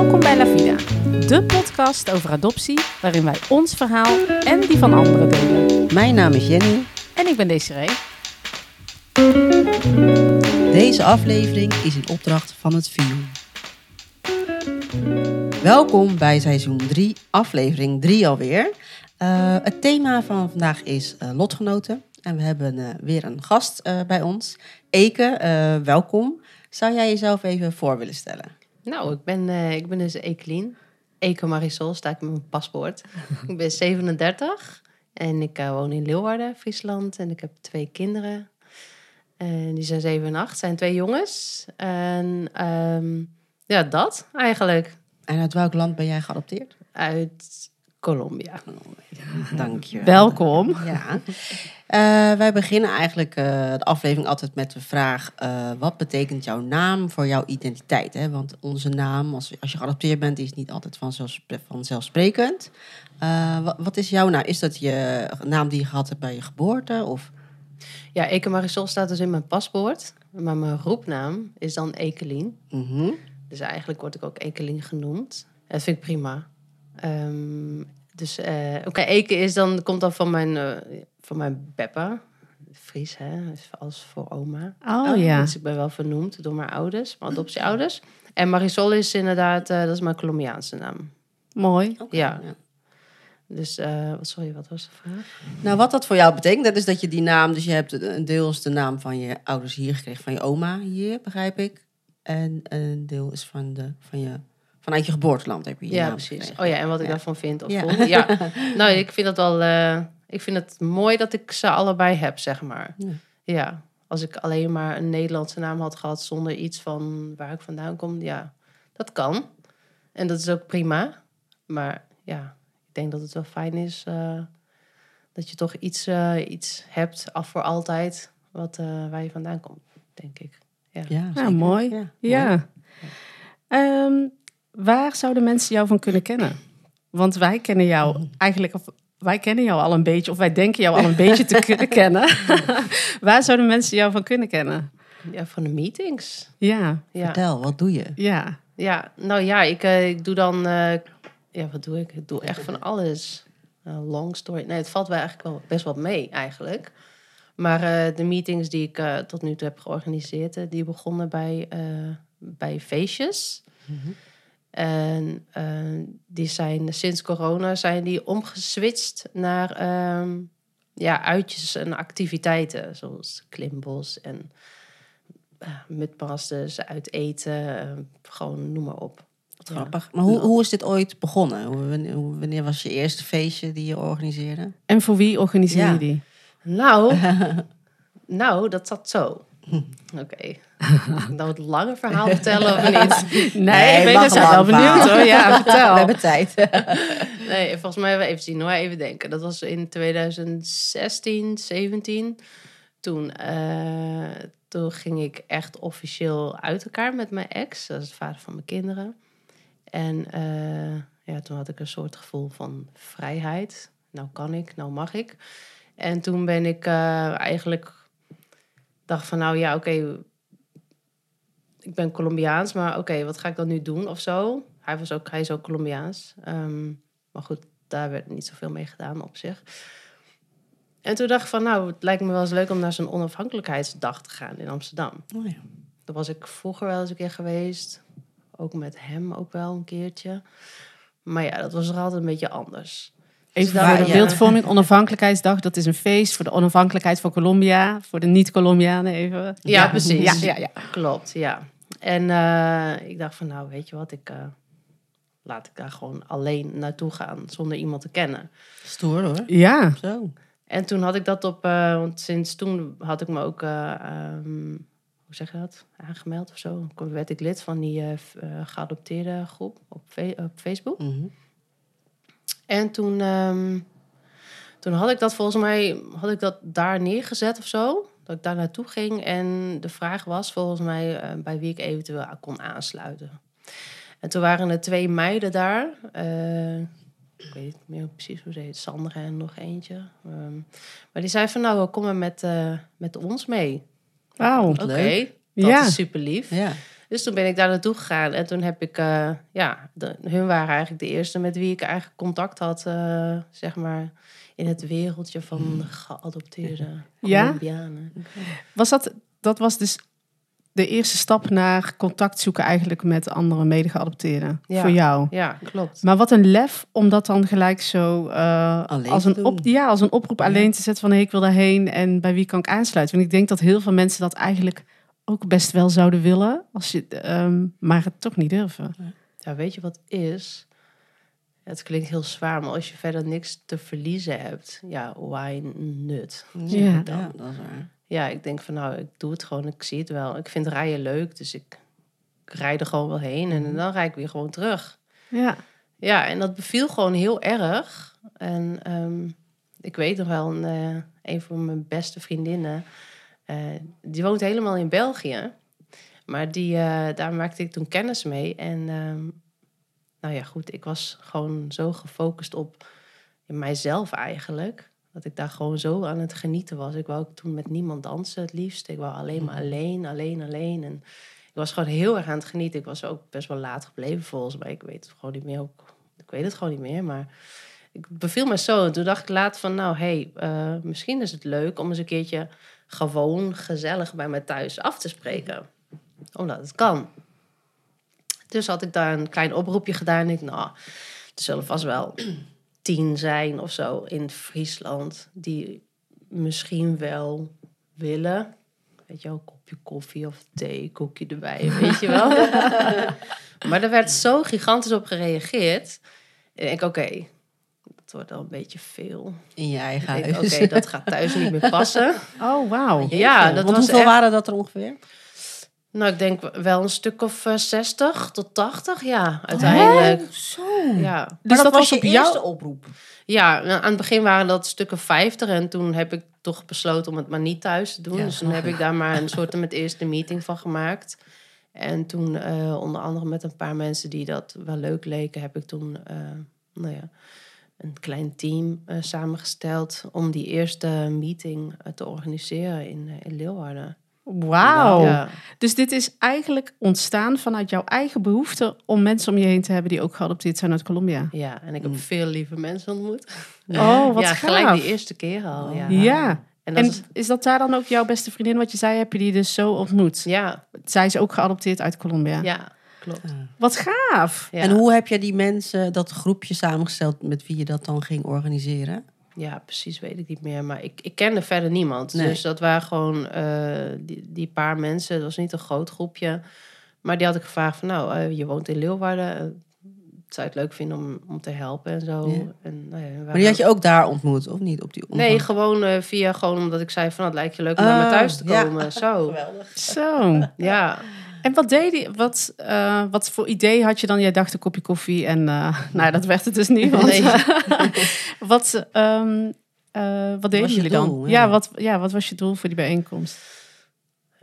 Welkom bij La Vida, de podcast over adoptie waarin wij ons verhaal en die van anderen delen. Mijn naam is Jenny. En ik ben Desiree. Deze aflevering is in opdracht van het VIO. Welkom bij seizoen 3, aflevering 3 alweer. Uh, het thema van vandaag is uh, lotgenoten. En we hebben uh, weer een gast bij ons. Eke, welkom. Zou jij jezelf even voor willen stellen? Nou, ik ben, ik ben dus Ekelien. Eke Marisol staat in mijn paspoort. ik ben 37 en ik woon in Leeuwarden, Friesland. En ik heb twee kinderen. En die zijn 7 en 8, zijn twee jongens. En um, ja, dat eigenlijk. En uit welk land ben jij geadopteerd? Uit Colombia. Ja, dank je. Welkom. Ja. Uh, wij beginnen eigenlijk uh, de aflevering altijd met de vraag: uh, wat betekent jouw naam voor jouw identiteit? Hè? Want onze naam, als, als je geadopteerd bent, is niet altijd vanzelfsprekend. Wat, wat, is jouw naam? Is dat je naam die je gehad hebt bij je geboorte? Of? Ja, Eke Marisol staat dus in mijn paspoort. Maar mijn roepnaam is dan Ekelien. Mm -hmm. Dus eigenlijk word ik ook Ekelien genoemd. Dat vind ik prima. Um, dus uh, oké, okay, Eke is dan, komt dan van mijn, uh, van mijn Beppa. Fries, hè, als voor oma. Oh ja. Dus ik ben wel vernoemd door mijn ouders, mijn adoptieouders. En Marisol is inderdaad, uh, dat is mijn Colombiaanse naam. Mooi. Okay, ja. ja. Dus, uh, sorry, wat was de vraag? Nou, wat dat voor jou betekent, dat is dat je die naam, dus je hebt een deel is de naam van je ouders hier gekregen, van je oma hier, begrijp ik. En een deel is van, de, van je, vanuit je geboorteland heb je je Ja, naam precies. gekregen. Oh ja, en wat ik daarvan vind of Ja. voel. Ja. Nou, ik vind het wel, uh, ik vind het mooi dat ik ze allebei heb, zeg maar. Ja. Ja. Als ik alleen maar een Nederlandse naam had gehad zonder iets van waar ik vandaan kom, ja, dat kan. En dat is ook prima. Maar ja, ik denk dat het wel fijn is uh, dat je toch iets, uh, iets hebt, af voor altijd, wat, uh, waar je vandaan komt, denk ik. Ja, zeker. mooi. Ja. Ja. Ehm, waar zouden mensen jou van kunnen kennen? Want wij kennen jou eigenlijk, of wij kennen jou al een beetje, of wij denken jou al een beetje te kunnen kennen. waar zouden mensen jou van kunnen kennen? ja van de meetings. Ja, Ja. Vertel, wat doe je? ja. Ja, nou ja, ik, eh, ik doe dan... eh, ja, wat doe ik? Ik doe echt van alles. Eh, long story. Nee, het valt wel eigenlijk wel best wat mee, eigenlijk. Maar eh, de meetings die ik eh, tot nu toe heb georganiseerd... die begonnen bij, eh, bij feestjes. En eh, die zijn sinds corona zijn die omgeswitcht naar ehm, ja, uitjes en activiteiten. Zoals klimbos en uh, mutmasters, uit eten, eh, gewoon noem maar op. Wat grappig. Maar hoe, hoe is dit ooit begonnen? Hoe- Wanneer, was je eerste feestje die je organiseerde? En voor wie organiseer je Ja. die? Nou, nou, dat zat zo. Oké. Ik nou het lange verhaal vertellen of niet? Nee, Nee, ik ben mag dus een wel benieuwd hoor. Ja, vertel. We hebben tijd. Nee, volgens mij wel even zien hoor, even denken. Dat was in 2016, 17. Toen, eh, toen ging ik echt officieel uit elkaar met mijn ex. Dat is de vader van mijn kinderen. En eh, ja, toen had ik een soort gevoel van vrijheid. Nou kan ik, nou mag ik. En toen ben ik eh, eigenlijk dacht van nou ja, oké, ik ben Colombiaans, maar oké, wat ga ik dan nu doen of zo? Hij, was ook, hij is ook Colombiaans. Ehm, maar goed, daar werd niet zoveel mee gedaan op zich. En toen dacht ik van, nou, het lijkt me wel eens leuk om naar zo'n onafhankelijkheidsdag te gaan in Amsterdam. Oh ja. Daar was ik vroeger wel eens een keer geweest. Ook met hem ook wel een keertje. Maar ja, dat was er altijd een beetje anders. Even Dus voor de ja. beeldvorming, onafhankelijkheidsdag. Dat is een feest voor de onafhankelijkheid van Colombia. Voor de niet-Colombianen even. Ja, precies. Ja, ja, ja. Klopt, ja. En eh, ik dacht van, nou, weet je wat, ik eh, laat ik daar gewoon alleen naartoe gaan zonder iemand te kennen. Stoer hoor. Ja, Zo. En toen had ik dat op, eh, want sinds toen had ik me ook, eh, ehm, hoe zeg je dat, aangemeld of zo. Toen werd ik lid van die eh, eh, geadopteerde groep op, op Facebook. Mhm. En toen, ehm, toen had ik dat volgens mij had ik dat daar neergezet of zo. Dat ik daar naartoe ging. En de vraag was volgens mij eh, bij wie ik eventueel kon aansluiten. En toen waren er twee meiden daar. eh, ik weet niet meer precies hoe ze heet. Sandra en nog eentje. Ehm, maar die zei van nou, kom maar met, eh, met ons mee. wauw. Oké, dat Ja. is super lief. Ja. Dus toen ben ik daar naartoe gegaan. En toen heb ik, eh, ja, de, hun waren eigenlijk de eerste met wie ik eigenlijk contact had, eh, zeg maar, in het wereldje van geadopteerde Ja? Colombianen. Was dat, dat was dus de eerste stap naar contact zoeken eigenlijk met andere medegeadopteerden Ja. voor jou. Ja, klopt. Maar wat een lef om dat dan gelijk zo eh, als, een op, ja, als een oproep alleen te zetten van hey, ik wil daarheen en bij wie kan ik aansluiten. Want ik denk dat heel veel mensen dat eigenlijk ook best wel zouden willen, als je, ehm, maar het toch niet durven. Ja, weet je wat is? Het klinkt heel zwaar, maar als je verder niks te verliezen hebt, ja, why nut? Ja. Ja, dat is waar. Ja, ik denk van nou, ik doe het gewoon, ik zie het wel. Ik vind rijden leuk, dus ik, ik rijd er gewoon wel heen en dan rijd ik weer gewoon terug. Ja. Ja, en dat beviel gewoon heel erg. En ehm, ik weet nog wel, een, eh, een van mijn beste vriendinnen, die woont helemaal in België. Maar die, eh, daar maakte ik toen kennis mee. En ehm, nou ja, goed, ik was gewoon zo gefocust op mijzelf eigenlijk. Dat ik daar gewoon zo aan het genieten was. Ik wou ook toen met niemand dansen het liefst. Ik wou alleen maar alleen, alleen, alleen. En ik was gewoon heel erg aan het genieten. Ik was ook best wel laat gebleven volgens mij. Ik weet het gewoon niet meer. Ik weet het gewoon niet meer. Maar ik beviel me zo. En toen dacht ik later van, nou, hé, hey, eh, misschien is het leuk om eens een keertje gewoon gezellig bij mij thuis af te spreken. Omdat het kan. Dus had ik daar een klein oproepje gedaan. En ik, nou, er zullen vast wel tien zijn of zo in Friesland die misschien wel willen. Weet je wel, een kopje koffie of thee, koekje erbij, weet je wel. maar er werd zo gigantisch op gereageerd. En ik, oké, dat wordt al een beetje veel. In je eigen huis. Oké, dat gaat thuis niet meer passen. Oh, wauw. Ja, dat Want was hoeveel echt- waren dat er ongeveer? Nou, ik denk wel een stuk of eh, 60 tot 80, ja, uiteindelijk. Zo. Ja. Dus maar dat was je op eerste oproep. Ja, nou, aan het begin waren dat stukken 50 en toen heb ik toch besloten om het maar niet thuis te doen. Ja, dus toen heb ik. ik daar maar een soort met eerste meeting van gemaakt. En toen, eh, onder andere met een paar mensen die dat wel leuk leken, heb ik toen eh, nou ja, een klein team eh, samengesteld om die eerste meeting eh, te organiseren in, eh, in Leeuwarden. Wauw. Ja. Dus dit is eigenlijk ontstaan vanuit jouw eigen behoefte om mensen om je heen te hebben die ook geadopteerd zijn uit Colombia. ja, en ik heb veel lieve mensen ontmoet. Oh, wat ja, gaaf. gelijk die eerste keer al. Ja. Ja. En dat En is, is dat daar dan ook jouw beste vriendin, wat je zei, heb je die dus zo ontmoet? ja, Zij is ook geadopteerd uit Colombia. ja, klopt. Wat gaaf. Ja. En hoe heb je die mensen, dat groepje samengesteld met wie je dat dan ging organiseren? Ja, precies weet ik niet meer. Maar ik, ik kende verder niemand. Nee. Dus dat waren gewoon eh, die, die paar mensen. Het was niet een groot groepje. Maar die had ik gevraagd van... Nou, eh, je woont in Leeuwarden. eh, zou je het leuk vinden om, om te helpen en zo? Ja. En, nou ja, Maar die had je ook daar ontmoet, of niet? Op die Nee, gewoon eh, via gewoon omdat ik zei van... Het lijkt je leuk om naar me Oh, thuis te ja. komen. Zo, Geweldig. Zo. ja. En wat deed die, wat, eh, wat voor idee had je dan? Jij dacht een kopje koffie en eh, nou, dat werd het dus niet. Want, Nee. wat, ehm, eh, wat deden je jullie dan? Ja. Ja. wat, ja, wat was je doel voor die bijeenkomst?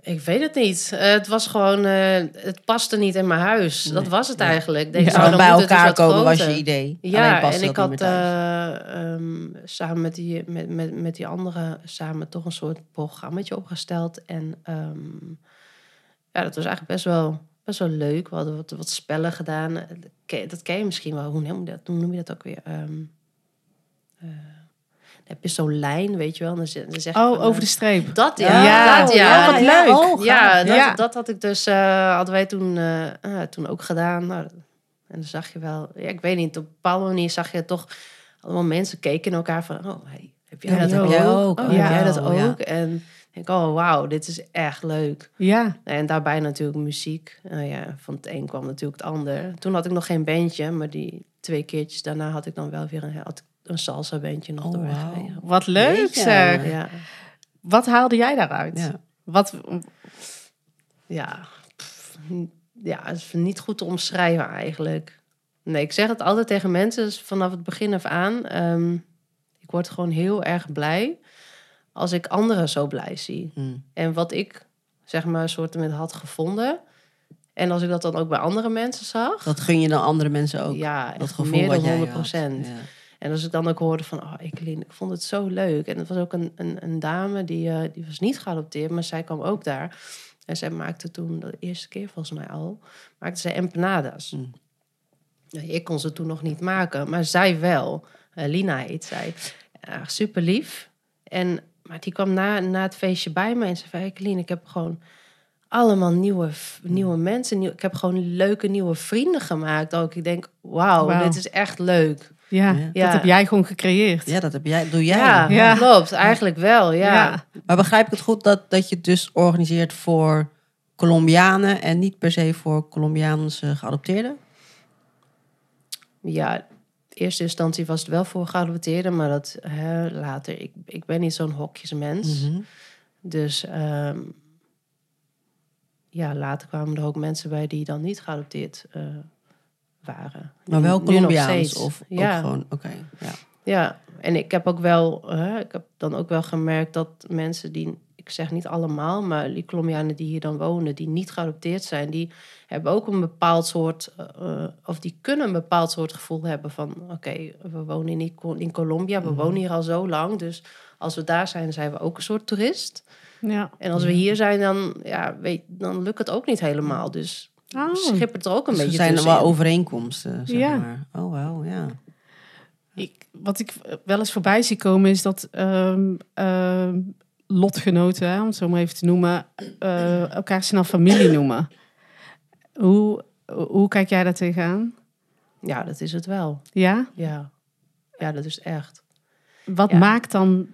Ik weet het niet. Eh, het was gewoon... eh, het paste niet in mijn huis. dat was het Nee. eigenlijk. Denk, Ja. nou, dan bij dus elkaar wat komen was je idee. Ja, en ik had eh, ehm, samen met die, met, met, met die anderen samen toch een soort programmaatje opgesteld. En ehm, ja, dat was eigenlijk best wel, best wel leuk. We hadden wat, wat spellen gedaan. Dat ken, je misschien wel. Hoe noem je dat, hoe noem je dat ook weer? Ehm, eh, dan heb je zo'n lijn, weet je wel. Dan, zeg Oh, van, over eh, de streep. Dat, ja. Ja, dat, ja. ja, wat leuk. oh, Ja, dat, Ja. dat had ik dus, eh, hadden wij toen, eh, ah, toen ook gedaan. Nou, en dan zag je wel, ja, ik weet niet, op een bepaalde manier zag je toch allemaal mensen keken in elkaar van, oh, hey, heb jij Ja, dat ook? heb jij ook. Oh, Oh, heb ja. jij dat Oh, ja. ook? En ik oh, wauw, dit is echt leuk. Ja. En daarbij natuurlijk muziek. Nou ja, van het een kwam natuurlijk het ander. Toen had ik nog geen bandje, maar die twee keertjes daarna had ik dan wel weer een, had een salsa bandje nog Oh. Wat leuk zeg. Ja, Wat haalde jij daaruit? Ja. Wat, ja, pff, ja, het is niet goed te omschrijven eigenlijk. Nee, ik zeg het altijd tegen mensen dus vanaf het begin af aan. ehm, ik word gewoon heel erg blij als ik anderen zo blij zie. Hmm. En wat ik, zeg maar, een soort met had gevonden. En als ik dat dan ook bij andere mensen zag. Dat gun je dan andere mensen ook. ja, dat gevoel meer dan jij 100 had. procent. Ja. En als ik dan ook hoorde van, oh, Ekelien, ik vond het zo leuk. En het was ook een, een, een dame, die, eh, die was niet geadopteerd, maar zij kwam ook daar. En zij maakte toen, de eerste keer volgens mij al, maakte zij empanadas. Mm. Nou, ik kon ze toen nog niet maken, maar zij wel. Eh, Lina heet zij. Super lief. En, maar die kwam na, na het feestje bij me en zei van... Hey, ik heb gewoon allemaal nieuwe, v- nieuwe mensen. Nieuw, ik heb gewoon leuke nieuwe vrienden gemaakt ook. Ik denk, wauw, Wauw. dit is echt leuk. Ja, Ja. Dat heb jij gewoon gecreëerd. Ja, dat heb jij, doe jij. Ja, Ja. klopt. Eigenlijk wel, ja. Ja. Maar begrijp ik het goed dat, dat je het dus organiseert voor Colombianen en niet per se voor Colombiaanse geadopteerden? Ja, eerste instantie was het wel voor geadopteerden, maar dat hè, later. Ik, ik ben niet zo'n hokjesmens. Mhm. Dus ehm, ja, later kwamen er ook mensen bij die dan niet geadopteerd eh, waren. Maar wel Colombiaans of ja. gewoon, oké. ja. Ja, en ik heb ook wel, hè, ik heb dan ook wel gemerkt dat mensen die, ik zeg niet allemaal, maar die Colombianen die hier dan wonen, die niet geadopteerd zijn, die hebben ook een bepaald soort, eh, of die kunnen een bepaald soort gevoel hebben van, oké, we wonen in, in Colombia, we wonen hier al zo lang, dus als we daar zijn, zijn we ook een soort toerist. Ja. En als we hier zijn, dan, ja, weet, dan lukt het ook niet helemaal. Dus Oh. schip het er ook een Dus beetje zijn er wel tussenin. overeenkomsten, zeg Ja. maar. Oh, wauw, ja. Ik, wat ik wel eens voorbij zie komen is dat ehm, ehm, lotgenoten, hè, om het zo maar even te noemen, eh, elkaar snel familie noemen. Hoe, hoe kijk jij daar tegenaan? Ja, dat is het wel. Ja? Ja, ja dat is echt. Wat Ja. maakt dan...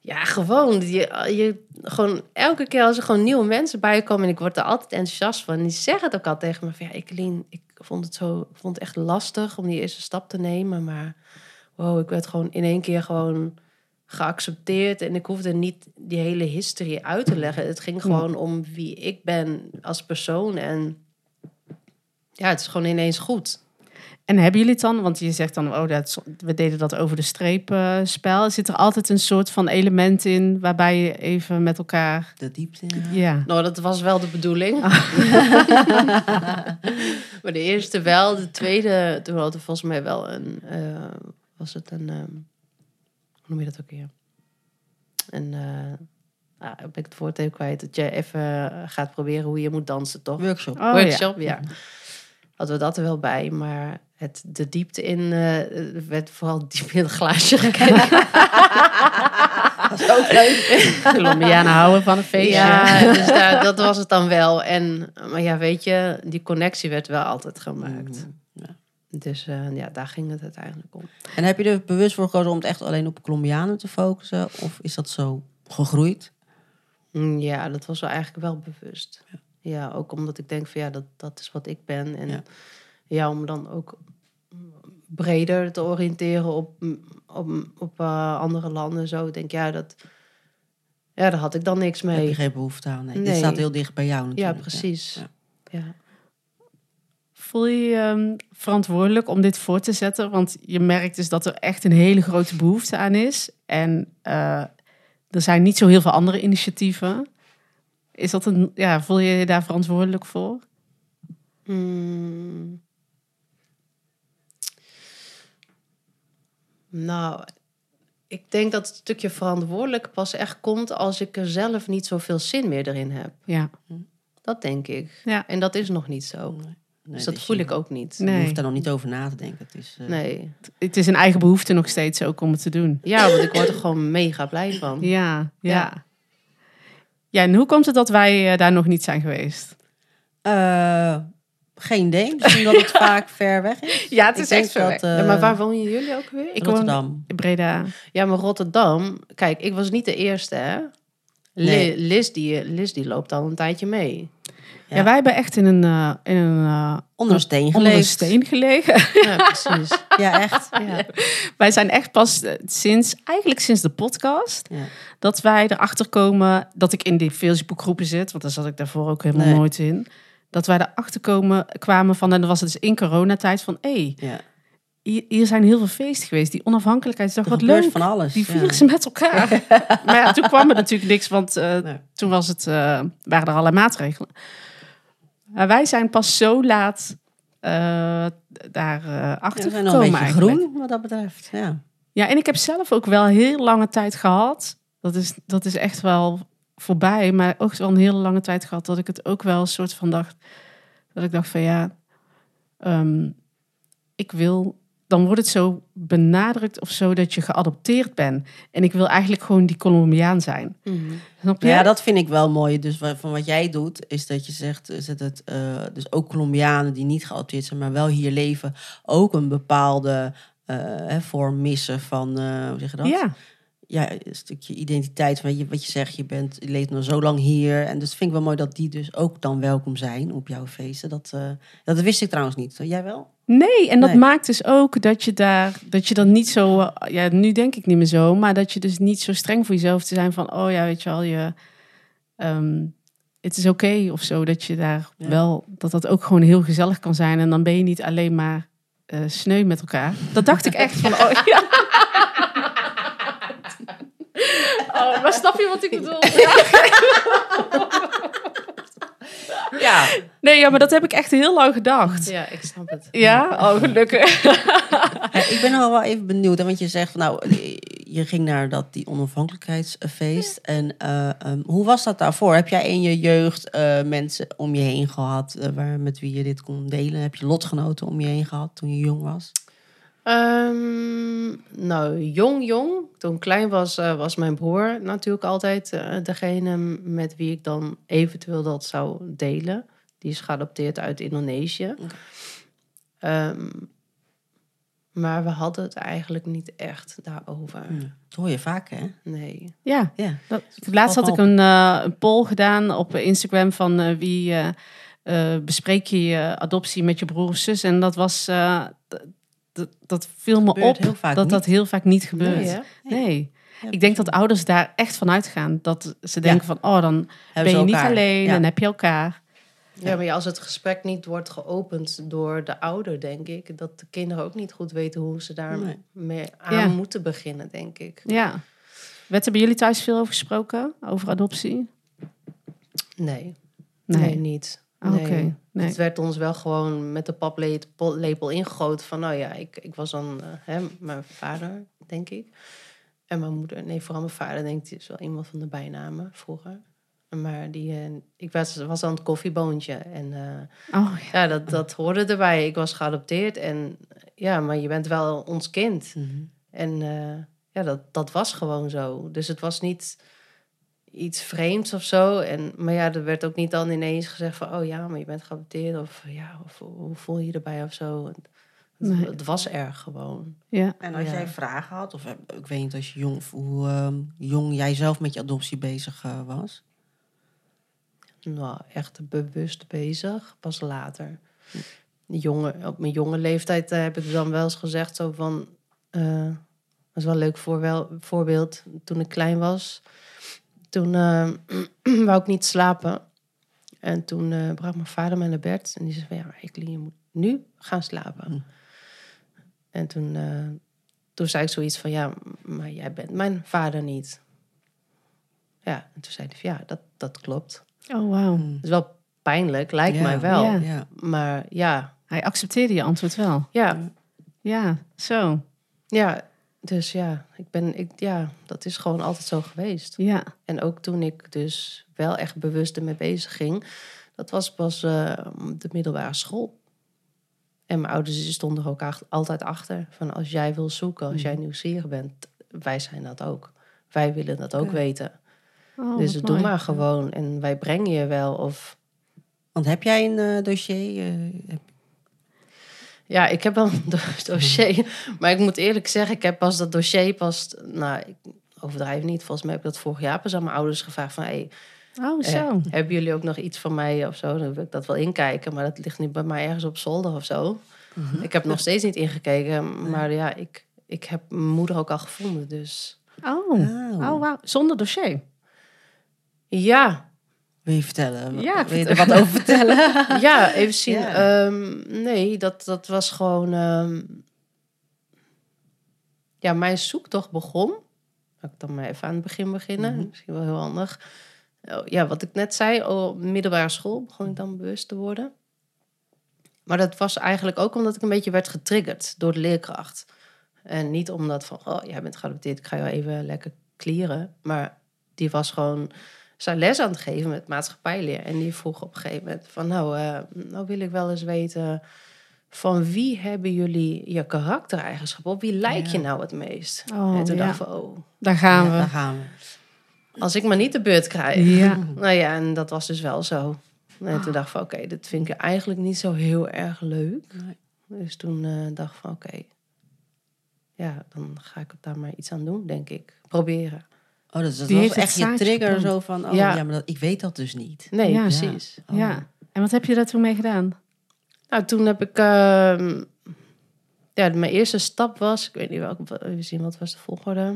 Ja, gewoon. Je, je, gewoon elke keer als er gewoon nieuwe mensen bij komen... en ik word er altijd enthousiast van... en die zeggen het ook altijd tegen me van... ja, Ekelien, ik vond het zo ik vond het echt lastig om die eerste stap te nemen... maar wow, ik werd gewoon in één keer gewoon geaccepteerd... en ik hoefde niet die hele historie uit te leggen. Het ging gewoon om wie ik ben als persoon... en ja, het is gewoon ineens goed. En hebben jullie het dan, want je zegt dan, oh, dat, we deden dat over de streep eh, spel. Zit er altijd een soort van element in waarbij je even met elkaar... De diepte. ja. Ja, Nou, dat was wel de bedoeling. maar de eerste wel, de tweede, toen hadden we volgens mij wel een, eh, was het een, ehm, noem je dat ook weer? Een, uh, ah, ben ik het woord even kwijt, dat je even eh, gaat proberen hoe je moet dansen, toch? Workshop. Oh. Workshop, ja. Hadden we dat er wel bij, maar het, de diepte in eh, werd vooral diep in het glaasje gekeken. Dat is ook leuk. Colombianen houden van een feestje. Ja, dus daar, dat was het dan wel. En, maar ja, weet je, die connectie werd wel altijd gemaakt. Ja. Dus eh, ja, daar ging het uiteindelijk om. En heb je er bewust voor gekozen om het echt alleen op Colombianen te focussen? Of is dat zo gegroeid? Mm, Ja, dat was wel eigenlijk wel bewust. Ja, ook omdat ik denk van ja, dat, dat is wat ik ben. En ja, Ja. om dan ook breder te oriënteren op, op, op eh, andere landen. Zo denk ja, dat, ja, daar had ik dan niks Heb je mee. geen behoefte aan? Nee. Dit Nee. staat heel dicht bij jou Ja, natuurlijk. precies. Ja. Ja. Voel je je ehm, verantwoordelijk om dit voor te zetten? Want je merkt dus dat er echt een hele grote behoefte aan is. En eh, er zijn niet zo heel veel andere initiatieven. Is dat een, ja, voel je je daar verantwoordelijk voor? Hmm. Nou, ik denk dat het stukje verantwoordelijk pas echt komt als ik er zelf niet zoveel zin meer erin heb. Ja. Dat denk ik. Ja. En dat is nog niet zo. Nee, dus dat dus voel je- ik ook niet. Je hoeft daar nog niet over na te denken. Het is, eh, Nee. Het is een eigen behoefte nog steeds ook om het te doen. Ja, want ik word er gewoon mega blij van. Ja, ja. Ja. Ja, en hoe komt het dat wij eh, daar nog niet zijn geweest? eh, geen idee. Misschien dat het vaak ver weg is. Ja, het is echt ver dat, weg. Ja, maar waar wonen jullie ook weer? Ik woon Rotterdam. in Breda. Ja, maar Rotterdam. Kijk, ik was niet de eerste, hè? Nee. Liz, die, Liz die loopt al een tijdje mee. Ja, Ja. wij hebben echt in een, eh, in een, eh, Onder een steen onder een steen gelegen. Ja, precies. Ja, echt. Ja. wij zijn echt pas eh, sinds, eigenlijk sinds de podcast, dat wij erachter komen dat ik in die Facebookgroepen zit, want daar zat ik daarvoor ook helemaal Nee. nooit in. Dat wij erachter komen, kwamen van, en dat was het dus in coronatijd, van hé, hey, hier, zijn heel veel feesten geweest. Die onafhankelijkheidsdag, Er wat gebeurt leuk. van alles. Die ja. vieren ze met elkaar. maar ja, toen kwam er natuurlijk niks, want Nee. toen was het, waren er allerlei maatregelen. Maar wij zijn pas zo laat eh, daar eh achter nog een gekomen beetje eigenlijk. groen wat dat betreft. Ja. Ja, en ik heb zelf ook wel heel lange tijd gehad. Dat is, dat is echt wel voorbij, maar ook wel een hele lange tijd gehad dat ik het ook wel een soort van dacht. Dat ik dacht van ja, ehm, ik wil. Dan wordt het zo benadrukt of zo dat je geadopteerd bent. En ik wil eigenlijk gewoon die Colombiaan zijn. Snap je? Ja, dat vind ik wel mooi. Dus van wat jij doet, is dat je zegt is dat het, eh, dus ook Colombianen die niet geadopteerd zijn, maar wel hier leven, ook een bepaalde eh, vorm missen van, eh, hoe zeg je dat? ja. ja, een stukje identiteit van je, wat je zegt, je bent je leeft nog zo lang hier. En dus vind ik wel mooi dat die dus ook dan welkom zijn op jouw feesten. Dat, eh, dat wist ik trouwens niet. Jij wel? Nee, en dat Nee. maakt dus ook dat je daar, dat je dan niet zo, eh, ja, nu denk ik niet meer zo, maar dat je dus niet zo streng voor jezelf te zijn van, oh ja, weet je wel, je, ehm, het is oké of zo, dat je daar Ja. wel, dat dat ook gewoon heel gezellig kan zijn en dan ben je niet alleen maar eh, sneu met elkaar. Dat dacht ik echt van, oh ja. Oh, maar snap je wat ik bedoel? Ja. Nee, ja, maar dat heb ik echt heel lang gedacht. Ja, ik snap het. Ja, oh gelukkig. ik ben al wel even benieuwd. Want je zegt, van, nou, je ging naar dat, die onafhankelijkheidsfeest. En eh, ehm, hoe was dat daarvoor? Heb jij in je jeugd eh, mensen om je heen gehad eh, waar, met wie je dit kon delen? Heb je lotgenoten om je heen gehad toen je jong was? Ehm, nou, jong, jong. Toen ik klein was, eh, was mijn broer natuurlijk altijd eh, degene met wie ik dan eventueel dat zou delen. Die is geadopteerd uit Indonesië. Ehm, maar we hadden het eigenlijk niet echt daarover. Dat hoor je vaak, hè? Nee. Ja, Ja. Dat, laatst had ik een, eh, een poll gedaan op Instagram van eh, wie bespreek je je adoptie met je broer of zus. En dat was, eh, d- d- dat viel me op heel vaak dat niet. dat heel vaak niet gebeurt. Nee, Nee. hè? Ja, Ik denk dat ouders daar echt van uitgaan. Dat ze denken van, oh, dan ben Hebben je niet alleen Ja. en heb je elkaar. Ja, maar als het gesprek niet wordt geopend door de ouder, denk ik, dat de kinderen ook niet goed weten hoe ze daar Nee. mee aan Ja. moeten beginnen, denk ik. Ja. Er bij jullie thuis veel over gesproken? Over adoptie? Nee, nee, niet. Oh, Nee. Oké. Nee. Het werd ons wel gewoon met de paplepel ingegoten van, nou ja, ik, ik was dan eh, hè, mijn vader, denk ik. En mijn moeder, nee, vooral mijn vader, denk ik, is wel iemand van de bijnamen vroeger. Maar die, eh, ik was, was dan het koffieboontje. En eh, Oh, ja. ja, dat, dat hoorde erbij. Ik was geadopteerd en ja, maar je bent wel ons kind. Mhm. En ja, dat, dat was gewoon zo. Dus het was niet iets vreemds of zo. En, maar ja, er werd ook niet dan ineens gezegd van... oh ja, maar je bent geadopteerd of ja, of, hoe voel je je erbij of zo. Het, Nee. het was er gewoon. ja. En als Ja. jij vragen had, of eh, ik weet niet als je jong, of hoe ehm, jong jij zelf met je adoptie bezig eh, was. Nou, echt bewust bezig, pas later. Jonge, op mijn jonge leeftijd eh, heb ik dan wel eens gezegd zo van... eh, dat is wel een leuk voorbeeld. Toen ik klein was, toen eh, wou ik niet slapen. En toen eh, bracht mijn vader mij naar bed. En die zei van, ja, Ekelien, je moet nu gaan slapen. Hm. En toen, eh, toen zei ik zoiets van, ja, maar jij bent mijn vader niet. Ja, en toen zei hij van, ja, dat, dat klopt. Oh, wauw. Het is wel pijnlijk, lijkt Ja. mij wel. Ja. Maar ja, Hij accepteerde je antwoord wel. ja, Ja, zo. ja. Dus ja, ik ben, ik, ja, dat is gewoon altijd zo geweest. Ja. En ook toen ik dus wel echt bewust ermee bezig ging, dat was pas eh, de middelbare school. En mijn ouders stonden er ook altijd achter. Van als jij wil zoeken, als jij nieuwsgierig bent, wij zijn dat ook. Wij willen dat ook weten. Oh, dus doe mooi. maar gewoon. En wij brengen je wel. Of Want heb jij een eh, dossier? eh, heb- Ja, ik heb wel een do- dossier. Maar ik moet eerlijk zeggen, ik heb pas dat dossier pas... Nou, ik overdrijf niet. Volgens mij heb ik dat vorig jaar pas aan mijn ouders gevraagd van... Hey, Oh, eh, zo. hebben jullie ook nog iets van mij of zo? Dan wil ik dat wel inkijken. Maar dat ligt nu bij mij ergens op zolder of zo. Ik heb nog steeds niet ingekeken. Maar ja, ik, ik heb mijn moeder ook al gevonden. Dus Oh. Oh. Oh, wauw. Zonder dossier. ja, Wil je vertellen? Ja, Wil je er wat over vertellen? ja even zien. Ja. Ehm, nee, dat, dat was gewoon... ehm, ja, mijn zoektocht begon. Laat ik dan maar even aan het begin beginnen. Mhm. Misschien wel heel handig. Oh, Ja, wat ik net zei, op middelbare school begon ik dan bewust te worden. Maar dat was eigenlijk ook omdat ik een beetje werd getriggerd door de leerkracht. En niet omdat van, oh, jij bent geadopteerd, ik ga jou even lekker klieren. Maar die was gewoon zijn les aan het geven met maatschappijleer. En die vroeg op een gegeven moment van, nou, eh, nou wil ik wel eens weten... van wie hebben jullie je karaktereigenschappen? Op wie lijk je nou het meest? Oh, en toen dacht ik van, oh, Daar gaan we. daar gaan we. als ik maar niet de beurt krijg. Ja. Nou ja, en dat was dus wel zo. En toen dacht ik van, oké, dit vind ik eigenlijk niet zo heel erg leuk. Nee. Dus toen eh, dacht ik van, oké, ja, dan ga ik daar maar iets aan doen, denk ik. Proberen. Oh, dat, dat Die was echt je trigger geplant. zo van, oh ja, Ja. maar dat, ik weet dat dus niet. Nee, Ja. precies. Oh. ja. En wat heb je daar toen mee gedaan? Nou, toen heb ik... ehm, ja, mijn eerste stap was... Ik weet niet welke... Even zien, wat was de volgorde?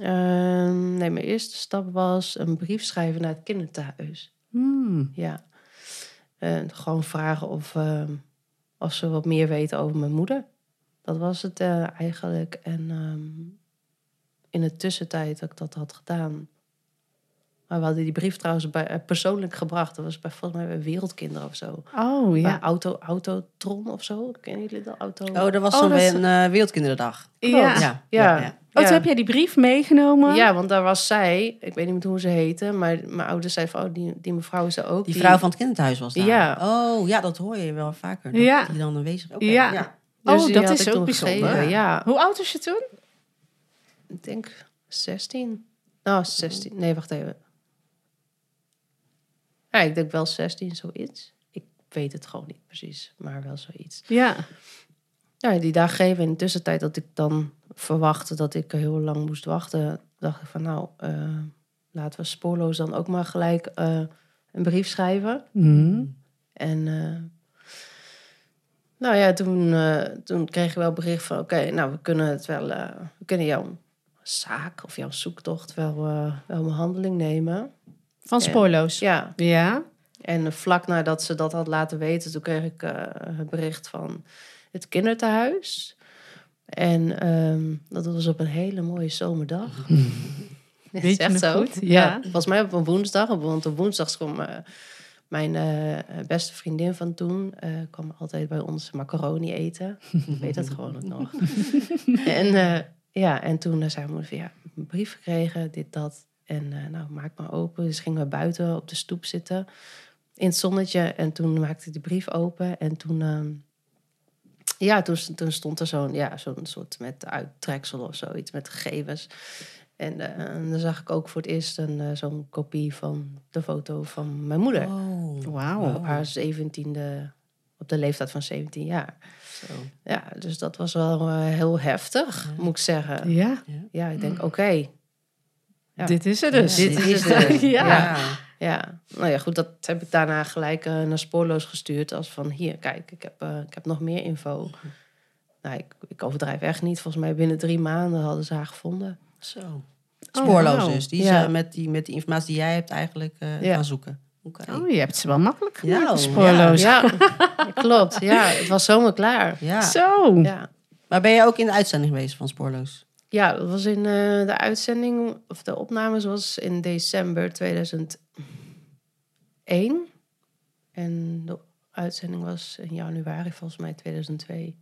Ehm, nee, mijn eerste stap was een brief schrijven naar het kinderthuis. Hmm. Ja. En gewoon vragen of, ehm, of ze wat meer weten over mijn moeder. Dat was het eh, eigenlijk. En ehm, in de tussentijd dat ik dat had gedaan. Maar we hadden die brief trouwens bij, eh, persoonlijk gebracht. Dat was bij volgens mij bij Wereldkinderen of zo. Oh Bij ja. Auto, Autotron of zo. Kennen jullie dat? Auto... Oh, dat was Oh, dat een eh, Wereldkinderdag. Ja. Ja, ja. ja, Ja. ja. Oh, toen heb jij die brief meegenomen? Ja, want daar was zij. Ik weet niet hoe ze heette. Maar mijn ouders zeiden van... Oh, die, die mevrouw is er ook. Die vrouw van het kinderthuis was daar. Ja. Oh, ja, dat hoor je wel vaker. Dat Ja. Die dan aanwezig Oké, Ja. ja. Dus oh, dat is ook bijzonder. Ja. Hoe oud was je toen? Ik denk 16. Nou, 16. Nee, wacht even. Ja, ik denk wel 16, zoiets. Ik weet het gewoon niet precies, maar wel zoiets. Ja. Ja, die dag geven. In de tussentijd dat ik dan verwachtte dat ik heel lang moest wachten, dacht ik van nou, eh, laten we spoorloos dan ook maar gelijk eh, een brief schrijven. Hmm. En eh, nou ja, toen, toen kreeg ik wel bericht van... oké, nou, we kunnen het wel... we kunnen jouw zaak of jouw zoektocht wel, eh, wel een handeling nemen. Van spoorloos. Ja, Ja. en vlak nadat ze dat had laten weten... toen kreeg ik eh, het bericht van het kinderthuis. En ehm, dat was op een hele mooie zomerdag. Weet is je echt nog zo. goed? Ja. Ja. Volgens mij op een woensdag. Want op woensdags kwam eh, mijn eh, beste vriendin van toen... eh, kwam altijd bij ons macaroni eten. Ik weet dat gewoon ook nog. en eh, ja, en toen zei mijn moeder van... Ja, een brief gekregen, dit, dat. En eh, nou, maak maar open. Dus gingen we buiten op de stoep zitten. In het zonnetje. En toen maakte ik die brief open. En toen... ehm, ja, toen, toen stond er zo'n ja, zo'n soort met uittreksel of zoiets met gegevens. En, eh, en dan zag ik ook voor het eerst een, eh, zo'n kopie van de foto van mijn moeder. Oh, Wauw. Op haar zeventiende, op de leeftijd van 17 jaar. zo. Ja, dus dat was wel eh, heel heftig, moet ik zeggen. Ja. Ja, ik denk, oké. Ja. Dit is er dus. Dit is het dus. ja. Ja. Ja, nou ja, goed, dat heb ik daarna gelijk eh, naar Spoorloos gestuurd. Als van, hier, kijk, ik heb, eh, ik heb nog meer info. Nou, ik, ik overdrijf echt niet. Volgens mij binnen drie maanden hadden ze haar gevonden. Zo. Spoorloos wauw. dus. Die Ja. eh, met, die, met die informatie die jij hebt eigenlijk eh, Ja. gaan zoeken. Oh, je hebt ze wel makkelijk Ja, gemaakt, oh, spoorloos. Ja, klopt. Ja, het was zomaar klaar. Ja. Zo. Ja. Maar ben je ook in de uitzending geweest van Spoorloos? Ja, dat was in eh, de uitzending, of de opnames was in december 2001. En de uitzending was in januari volgens mij 2002.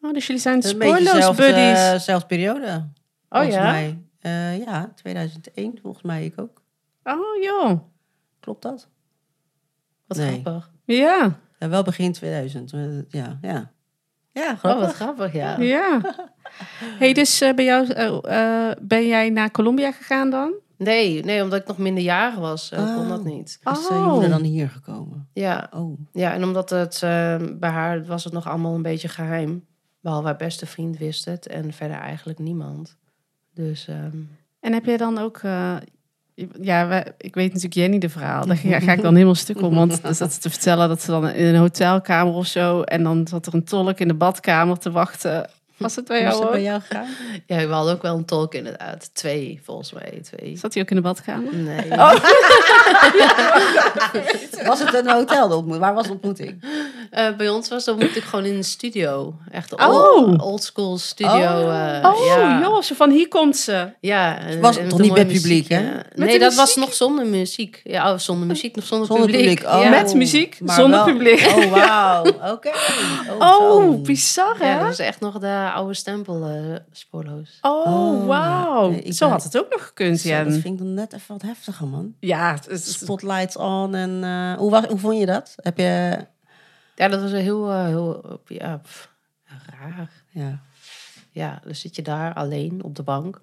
Oh, dus jullie zijn spoorloos buddies. eh, dezelfde periode. Oh volgens ja? Mij. Eh, ja, 2001 volgens mij ik ook. Oh, joh. Klopt dat? Wat Nee. grappig. Ja. Ja, wel begin 2000. eh, Ja, ja. Ja, Oh, grappig. wat grappig, ja. Ja. hey, dus eh, bij jou, eh, eh, ben jij naar Colombia gegaan dan? Nee, nee, omdat ik nog minderjarig was, eh, kon Oh. dat niet. Is Oh. je moeder dan hier gekomen? Ja, Oh, ja en omdat het eh, bij haar was het nog allemaal een beetje geheim. Behalve haar beste vriend wist het en verder eigenlijk niemand. Dus ehm, En heb jij dan ook... eh, ja, ik weet natuurlijk Jenny de verhaal. Daar ga, ga ik dan helemaal stuk om. Want dan zat ze te vertellen dat ze dan in een hotelkamer of zo... en dan zat er een tolk in de badkamer te wachten. Was het bij jou dat bij ook? jou gegaan? ja, we hadden ook wel een tolk inderdaad. Twee, volgens mij. Twee. Zat hij ook in de badkamer? Nee. Was het een hotel, de ontmoeting? Waar was de ontmoeting? Eh, bij ons was dat moet ik gewoon in de studio. Echt Oh. old, old school studio. Oh. eh, Oh, ja. joh, zo van hier komt ze. Ja, en- Was en toch niet met publiek, hè? ja. Nee, de dat was nog zonder muziek. Ja, oh, zonder muziek, nog zonder, Zonder publiek. publiek. Oh. Ja. Met muziek, Maar zonder wel- publiek. Oh, wauw. Oké. Oh, bizar Ja, hè? dat was echt nog de oude stempel eh spoorloos. Oh, Oh, wauw. nee, ik Zo ben- had het ook nog gekund, Zo, ja. dat vind ik dan net even wat heftiger, man. Ja, het is- Spotlights on en... eh, hoe, was, hoe vond je dat? Heb je... Ja, dat was een heel, eh, heel ja, pff, raar. Ja. Ja, dan zit je daar alleen op de bank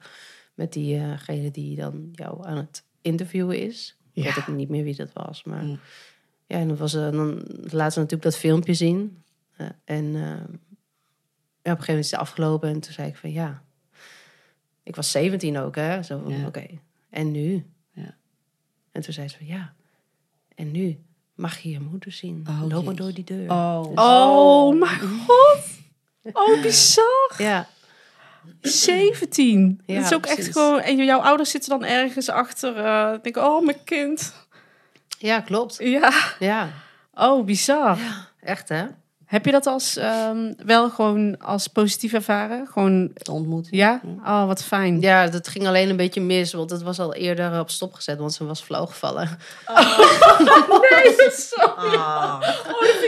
met diegene die dan jou aan het interviewen is. Ik weet ook niet meer wie dat was, maar Mm. ja, en dan was dan laten ze natuurlijk dat filmpje zien Eh, en eh, een gegeven moment is het afgelopen en toen zei ik van ja, ik was 17 ook hè, zo Ja. oké en nu? Ja. En toen zei ze van ja, en nu mag je je moeder zien, Oh, loop maar door die deur. Oh. Oh, mijn god. Oh, bizar. Ja, 17. Ja, dat is ook echt gewoon... En jouw ouders zitten dan ergens achter. eh denken, oh, mijn kind. ja, klopt. Ja. Ja, Oh, bizar. echt hè? Heb je dat als ehm, wel gewoon als positief ervaren? Gewoon, De ontmoeting. ja? Oh, wat fijn. Ja, dat ging alleen een beetje mis, want het was al eerder op stop gezet, want ze was flauw gevallen. Ah.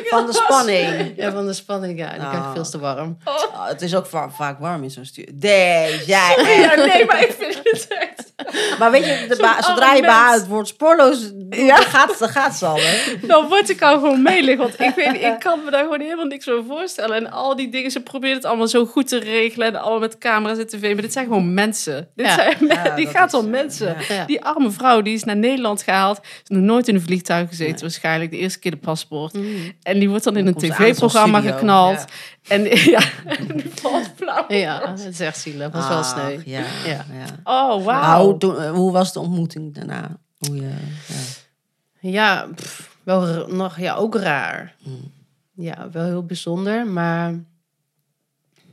Van de spanning. Ja, van de spanning, ja, die Ah. krijg ik veel te warm. Ah, het is ook va- vaak warm in zo'n stuur. Nee, jij. Ja, nee, maar ik vind het echt... Maar weet je, de ba- Zo'n zodra je arrogant. het woord spoorloos doet, dan gaat, dan gaat ze al, hè? Dan word ik al gewoon melig. Want ik, weet, ik kan me daar gewoon helemaal niks over voorstellen. En al die dingen, ze proberen het allemaal zo goed te regelen. En allemaal met camera's en tv. Maar dit zijn gewoon mensen. Dit Ja. zijn, Ja, die dat gaat is, om eh, mensen. ja. Ja. Die arme vrouw, die is naar Nederland gehaald. Is nog nooit in een vliegtuig gezeten waarschijnlijk. De eerste keer de paspoort. En die wordt dan in een tv-programma geknald. ja. En ja, en die valt flauw. Ja, het is echt zielig, dat was wel sneu. Ja, Ja. ja. Oh, wauw. Toen- eh, hoe was de ontmoeting daarna? Hoe je, ja. Ja, pff, wel nog, ja, ook raar. Mm. Ja, wel heel bijzonder, maar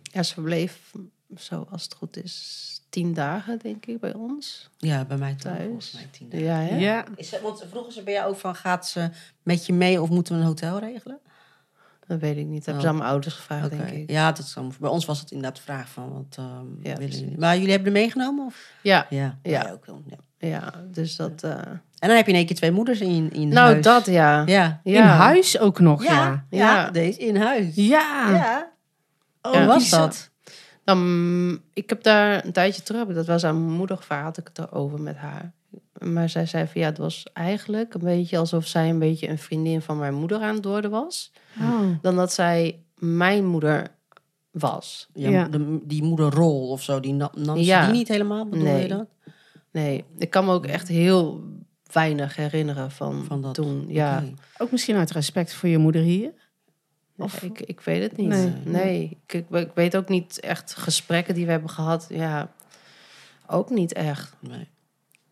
ja, ze bleef zo, als het goed is, tien dagen, denk ik, bij ons. ja, bij mij Thuis. Volgens mij tien dagen. Ja, hè? Ja, Is ze, want vroegen ze bij jou ook van, gaat ze met je mee of moeten we een hotel regelen? Dat weet ik niet. Dat hebben Oh. ze aan mijn ouders gevraagd, denk ik. Ja, dat is dan, bij ons was het inderdaad de vraag van, wat ehm, Ja, willen jullie? Maar jullie hebben er meegenomen? Of? Ja, Ja, Ja. ook wel, ja. ja, dus dat... eh, En dan heb je in één keer twee moeders in, in nou, huis. dat ja. Ja. in huis ook nog, ja. Ja, deze in huis. Ja. Ja. Oh, Ja. hoe was dat? Dan, ik heb daar een tijdje terug, dat wel eens aan mijn moeder gevraagd, had ik het erover met haar. Maar zij zei van ja, het was eigenlijk een beetje alsof zij een beetje een vriendin van mijn moeder aan het worden was. Oh. Dan dat zij mijn moeder was. Ja, Ja. de- die moederrol of zo, die nam, Ja. die niet helemaal, bedoel Nee. je dat? Nee, ik kan me ook echt heel weinig herinneren van, Van dat. toen. Ja. Ook misschien uit respect voor je moeder hier. of, ik, ik weet het niet. Nee. Nee, Ik, ik, ik weet ook niet echt gesprekken die we hebben gehad. Ja, ook niet echt. Nee.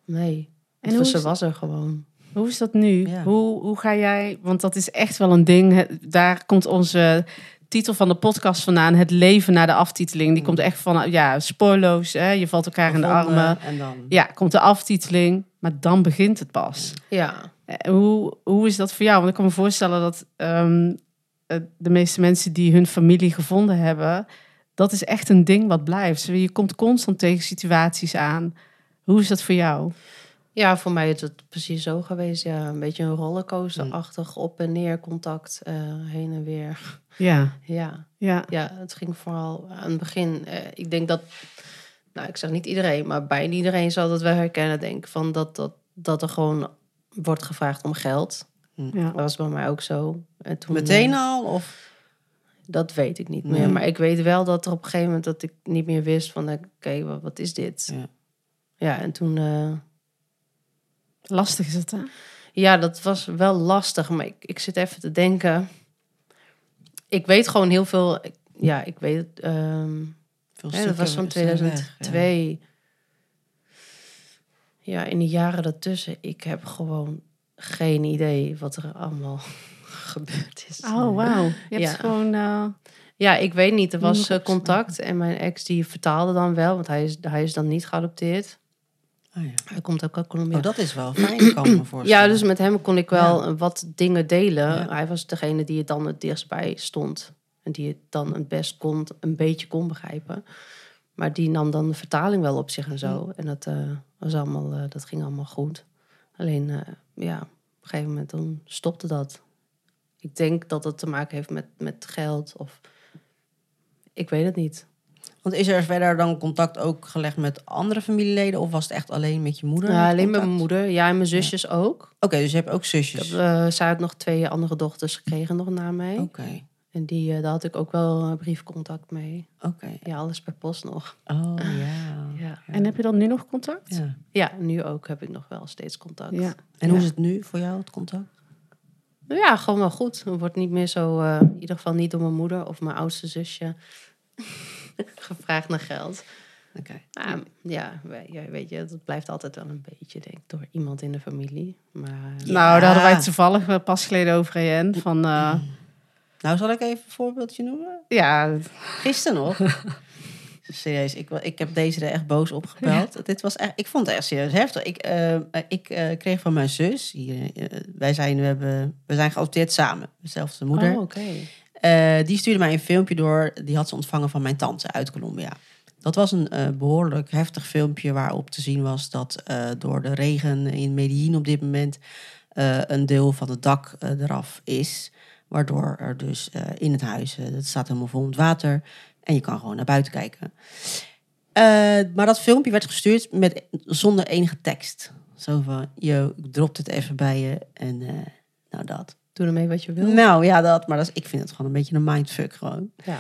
Nee. En hoe ze was er gewoon. Hoe is dat nu? Ja. Hoe, hoe ga jij, want dat is echt wel een ding. Daar komt onze titel van de podcast vandaan. Het leven na de aftiteling. Die komt echt van, ja, spoorloos. Hè? Je valt elkaar in de armen. En dan... Ja, komt de aftiteling. Maar dan begint het pas. Ja. Eh, Hoe, hoe is dat voor jou? Want ik kan me voorstellen dat ehm, eh, de meeste mensen die hun familie gevonden hebben... dat is echt een ding wat blijft. Je komt constant tegen situaties aan. Hoe is dat voor jou? Ja, voor mij is het precies zo geweest. Ja, een beetje een rollercoaster-achtig op en neer contact, eh, heen en weer. Ja, Ja, ja. ja, het ging vooral aan het begin. eh, ik denk dat, nou, ik zeg niet iedereen, maar bijna iedereen zal dat wel herkennen. Denk ik, van dat, dat, dat er gewoon wordt gevraagd om geld. ja. Dat was bij mij ook zo. En toen, Meteen eh, al? Of... Dat weet ik niet Nee. meer. Maar ik weet wel dat er op een gegeven moment dat ik niet meer wist van, oké, wat, wat is dit? Ja. Ja, en toen. eh, Lastig is het, hè? Ja, dat was wel lastig, maar ik, ik zit even te denken. Ik weet gewoon heel veel. ik- Ja, ik weet het. ehm, Veel dat was van stukken zijn weg, ja. 2002. Ja. in de jaren daartussen. Ik heb gewoon geen idee wat er allemaal gebeurd is. Oh, wauw. Je hebt Ja. gewoon... eh, Ja, ik weet niet. Er was eh, contact en mijn ex die vertaalde dan wel, want hij is, hij is dan niet geadopteerd. Oh, ja. Hij komt ook uit Colombia. oh, dat is wel fijn, kan me voorstellen. Ja, dus met hem kon ik wel Ja. wat dingen delen. Ja. Hij was degene die het dan het dichtst bij stond. En die het dan het best kon, een beetje kon begrijpen. Maar die nam dan de vertaling wel op zich en zo. En dat, eh, was allemaal, eh, dat ging allemaal goed. Alleen, eh, ja, op een gegeven moment dan stopte dat. Ik denk dat het te maken heeft met, met geld of... Ik weet het niet. Want is er verder dan contact ook gelegd met andere familieleden? Of was het echt alleen met je moeder? Ja, alleen met mijn moeder. Ja, en mijn zusjes ook. Oké, dus je hebt ook Ik zusjes. heb, eh, zij had nog twee andere dochters gekregen nog na mij. Oké, En die, eh, daar had ik ook wel eh, briefcontact mee. oké. Ja, alles per post nog. Oh, ja. Ja. En heb je dan nu nog contact? ja. ja, nu ook heb ik nog wel steeds contact. Ja. En hoe is het nu voor jou, het contact? Nou ja, gewoon wel goed. Het wordt niet meer zo, eh, in ieder geval niet door mijn moeder of mijn oudste zusje, gevraagd naar geld. Oké. Ja, we- ja, weet je, dat blijft altijd wel een beetje, denk ik, door iemand in de familie. Maar Nou, daar hadden wij het toevallig pas geleden over, EN. Van, eh, Nou, zal ik even een voorbeeldje noemen? ja, Gisteren nog. Serieus, ik, ik heb deze er echt boos op gebeld. Dit was echt, ik vond het echt serieus heftig. Ik, eh, ik eh, kreeg van mijn zus, hier, wij zijn, we, hebben, we zijn geadopteerd samen, dezelfde moeder. Oh, oké. Eh, die stuurde mij een filmpje door. Die had ze ontvangen van mijn tante uit Colombia. Dat was een eh, behoorlijk heftig filmpje waarop te zien was dat eh, door de regen in Medellin op dit moment een deel van het dak eraf is. Waardoor er dus in het huis, het staat helemaal vol met water en je kan gewoon naar buiten kijken. Maar dat filmpje werd gestuurd met, zonder enige tekst. Zo van, ik drop het even bij je en nou dat. Doe ermee wat je wil. Nou ja, dat. Maar dat is, ik vind het gewoon een beetje een mindfuck gewoon. Ja.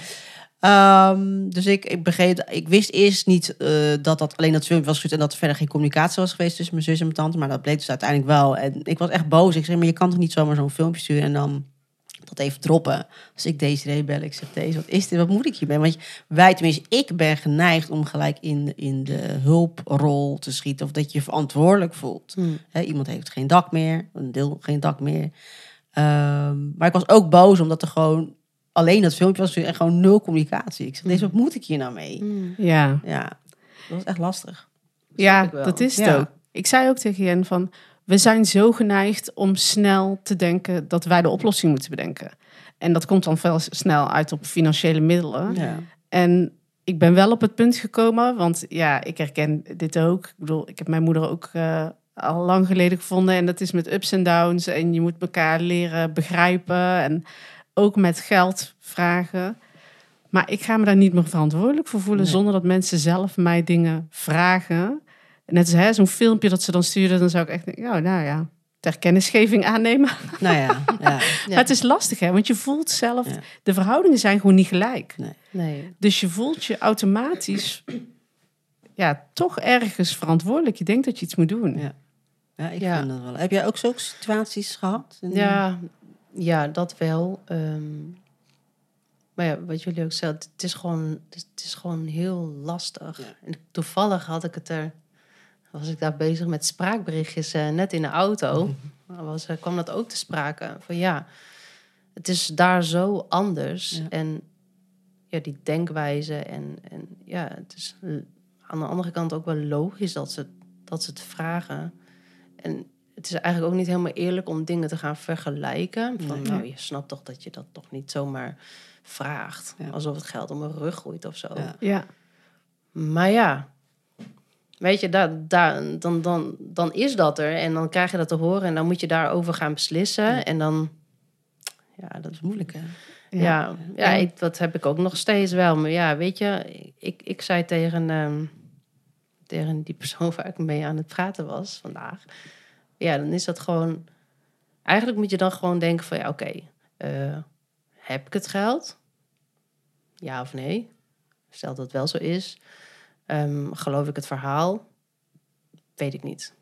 Ehm, dus ik, ik begreep, ik wist eerst niet eh, dat dat alleen dat filmpje was gestuurd en dat er verder geen communicatie was geweest tussen mijn zus en mijn tante. Maar dat bleek dus uiteindelijk wel. En ik was echt boos. Ik zeg, maar je kan toch niet zomaar zo'n filmpje sturen en dan dat even droppen. Als ik deze bel, ik zeg deze, wat is dit? Wat moet ik hiermee? Want wij, tenminste, ik ben geneigd om gelijk in, in de hulprol te schieten of dat je je verantwoordelijk voelt. Hm. Hè, iemand heeft geen dak meer, een deel geen dak meer. Ehm, maar ik was ook boos omdat er gewoon alleen dat filmpje was en gewoon nul communicatie. Ik zeg, deze, wat moet ik hier nou mee? Hm. ja. Ja, dat was echt lastig. ja dat is het Ja. ook. Ik zei ook tegen Jen van, we zijn zo geneigd om snel te denken dat wij de oplossing moeten bedenken. En dat komt dan veel snel uit op financiële middelen. Ja. En ik ben wel op het punt gekomen, want ja, ik herken dit ook. Ik bedoel, ik heb mijn moeder ook eh, al lang geleden gevonden. En dat is met ups en downs. En je moet elkaar leren begrijpen. En ook met geld vragen. Maar ik ga me daar niet meer verantwoordelijk voor voelen... Nee. zonder dat mensen zelf mij dingen vragen. Net als zo'n filmpje dat ze dan sturen... dan zou ik echt denken, ja, nou ja, ter kennisgeving aannemen. Nou ja, ja. Ja. Maar het is lastig, hè? Want je voelt zelf... Ja. de verhoudingen zijn gewoon niet gelijk. Nee. Dus je voelt je automatisch ja, toch ergens verantwoordelijk. Je denkt dat je iets moet doen. Ja. Ja ik Ja. vind dat wel. Heb jij ook zulke situaties gehad? Ja, ja, dat wel. Ehm, maar ja, wat jullie ook zeiden, het is gewoon, het is gewoon heel lastig. Ja. En toevallig had ik het er, was ik daar bezig met spraakberichtjes eh, net in de auto. Was, eh, kwam dat ook te sprake. Van ja, het is daar zo anders. Ja. En ja, die denkwijze en, en ja, het is aan de andere kant ook wel logisch dat ze, dat ze het vragen. En het is eigenlijk ook niet helemaal eerlijk om dingen te gaan vergelijken. Van, Nee. nou, je snapt toch dat je dat toch niet zomaar vraagt. Ja. Alsof het geld om een rug groeit of zo. Ja. Ja, Maar ja, weet je, daar, daar, dan, dan, dan is dat er. En dan krijg je dat te horen en dan moet je daarover gaan beslissen. En dan, ja, dat is moeilijk, hè? ja, ja, Ja. ik, dat heb ik ook nog steeds wel. Maar ja, weet je, ik, ik zei tegen, ehm, tegen die persoon waar ik mee aan het praten was vandaag. Ja, dan is dat gewoon... Eigenlijk moet je dan gewoon denken van, ja, oké, eh, heb ik het geld? Ja of nee? Stel dat het wel zo is. Ehm, geloof ik het verhaal? Weet ik niet.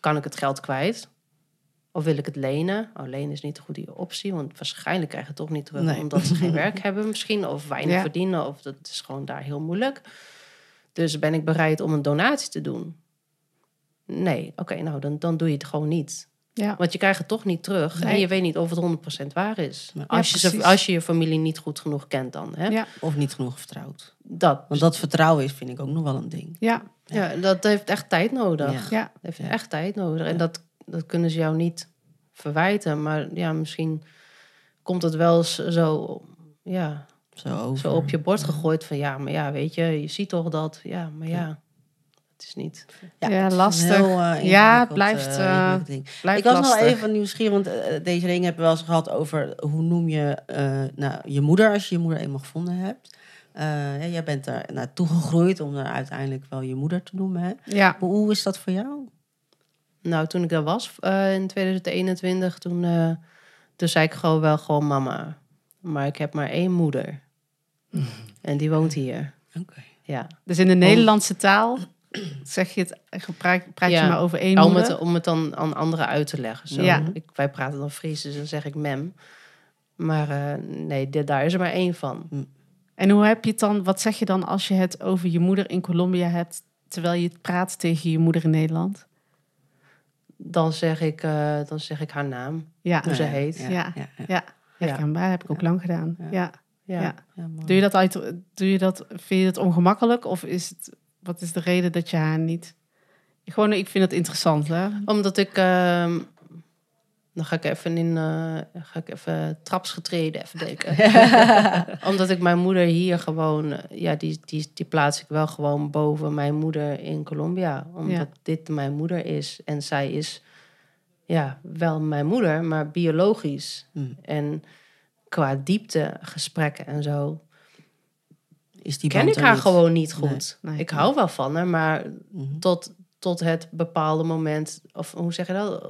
Kan ik het geld kwijt? Of wil ik het lenen? Oh, lenen is niet de goede optie, want waarschijnlijk krijg je het toch niet terug Nee. omdat ze geen werk hebben misschien, of weinig Ja. verdienen, of dat is gewoon daar heel moeilijk. Dus ben ik bereid om een donatie te doen? Nee, oké, nou dan, dan doe je het gewoon niet. Ja. Want je krijgt het toch niet terug. En je weet niet of het 100% waar is. Ja, als, je ze, als je je familie niet goed genoeg kent dan. Hè? Ja. Of niet genoeg vertrouwd. Dat. Want dat vertrouwen is, vind ik ook nog wel een ding. Ja. Ja, dat heeft echt tijd nodig. Ja. Ja. Dat heeft echt tijd nodig. En dat, dat kunnen ze jou niet verwijten. Maar ja, misschien komt het wel eens zo, ja, Zo, over. zo op je bord gegooid van... Ja, maar ja, weet je, je ziet toch dat. Ja, maar ja, het is niet... Ja, het is een lastig. heel, eh, Ja, blijft, eh. Blijft ik was lastig. nog even nieuwsgierig, want deze ring hebben we wel eens gehad over hoe noem je eh, nou, je moeder als je je moeder eenmaal gevonden hebt. Eh, ja, jij bent daar naartoe gegroeid om er uiteindelijk wel je moeder te noemen. Hè? Ja. Hoe, hoe is dat voor jou? Nou, toen ik daar was eh, in 2021, toen, eh, toen zei ik gewoon wel gewoon mama. Maar ik heb maar één moeder. En die woont hier. Oké. Ja. Dus in de Nederlandse taal zeg je het, praat, praat je maar over één om, moeder. het, om het dan aan anderen uit te leggen. Zo. Ja. Ik, wij praten dan Fries, dus dan zeg ik mem. Maar eh, nee, dit, daar is er maar één van. En hoe heb je het dan, wat zeg je dan als je het over je moeder in Colombia hebt, terwijl je het praat tegen je moeder in Nederland? Dan zeg ik, eh, dan zeg ik haar naam, Ja, hoe ze Ja, heet. ja, ja, ja. Ja. herkenbaar. Heb ik ook lang gedaan. Ja. Ja. Doe je dat uit, doe je dat, vind je het ongemakkelijk of is het, wat is de reden dat je haar niet... Gewoon, ik vind het interessant, hè? Omdat ik, ehm, dan ga ik even in, eh, ga ik even trapsgetreden even denken. Omdat ik mijn moeder hier gewoon, ja, die, die, die plaats ik wel gewoon boven mijn moeder in Colombia. Omdat Ja. dit mijn moeder is. En zij is, ja, wel mijn moeder, maar biologisch. Hmm. En qua diepte, gesprekken en zo, Is die ken ik haar niet? gewoon niet goed. Nee. Ik hou wel van haar, maar Mhm. tot, tot het bepaalde moment, of hoe zeg je dat?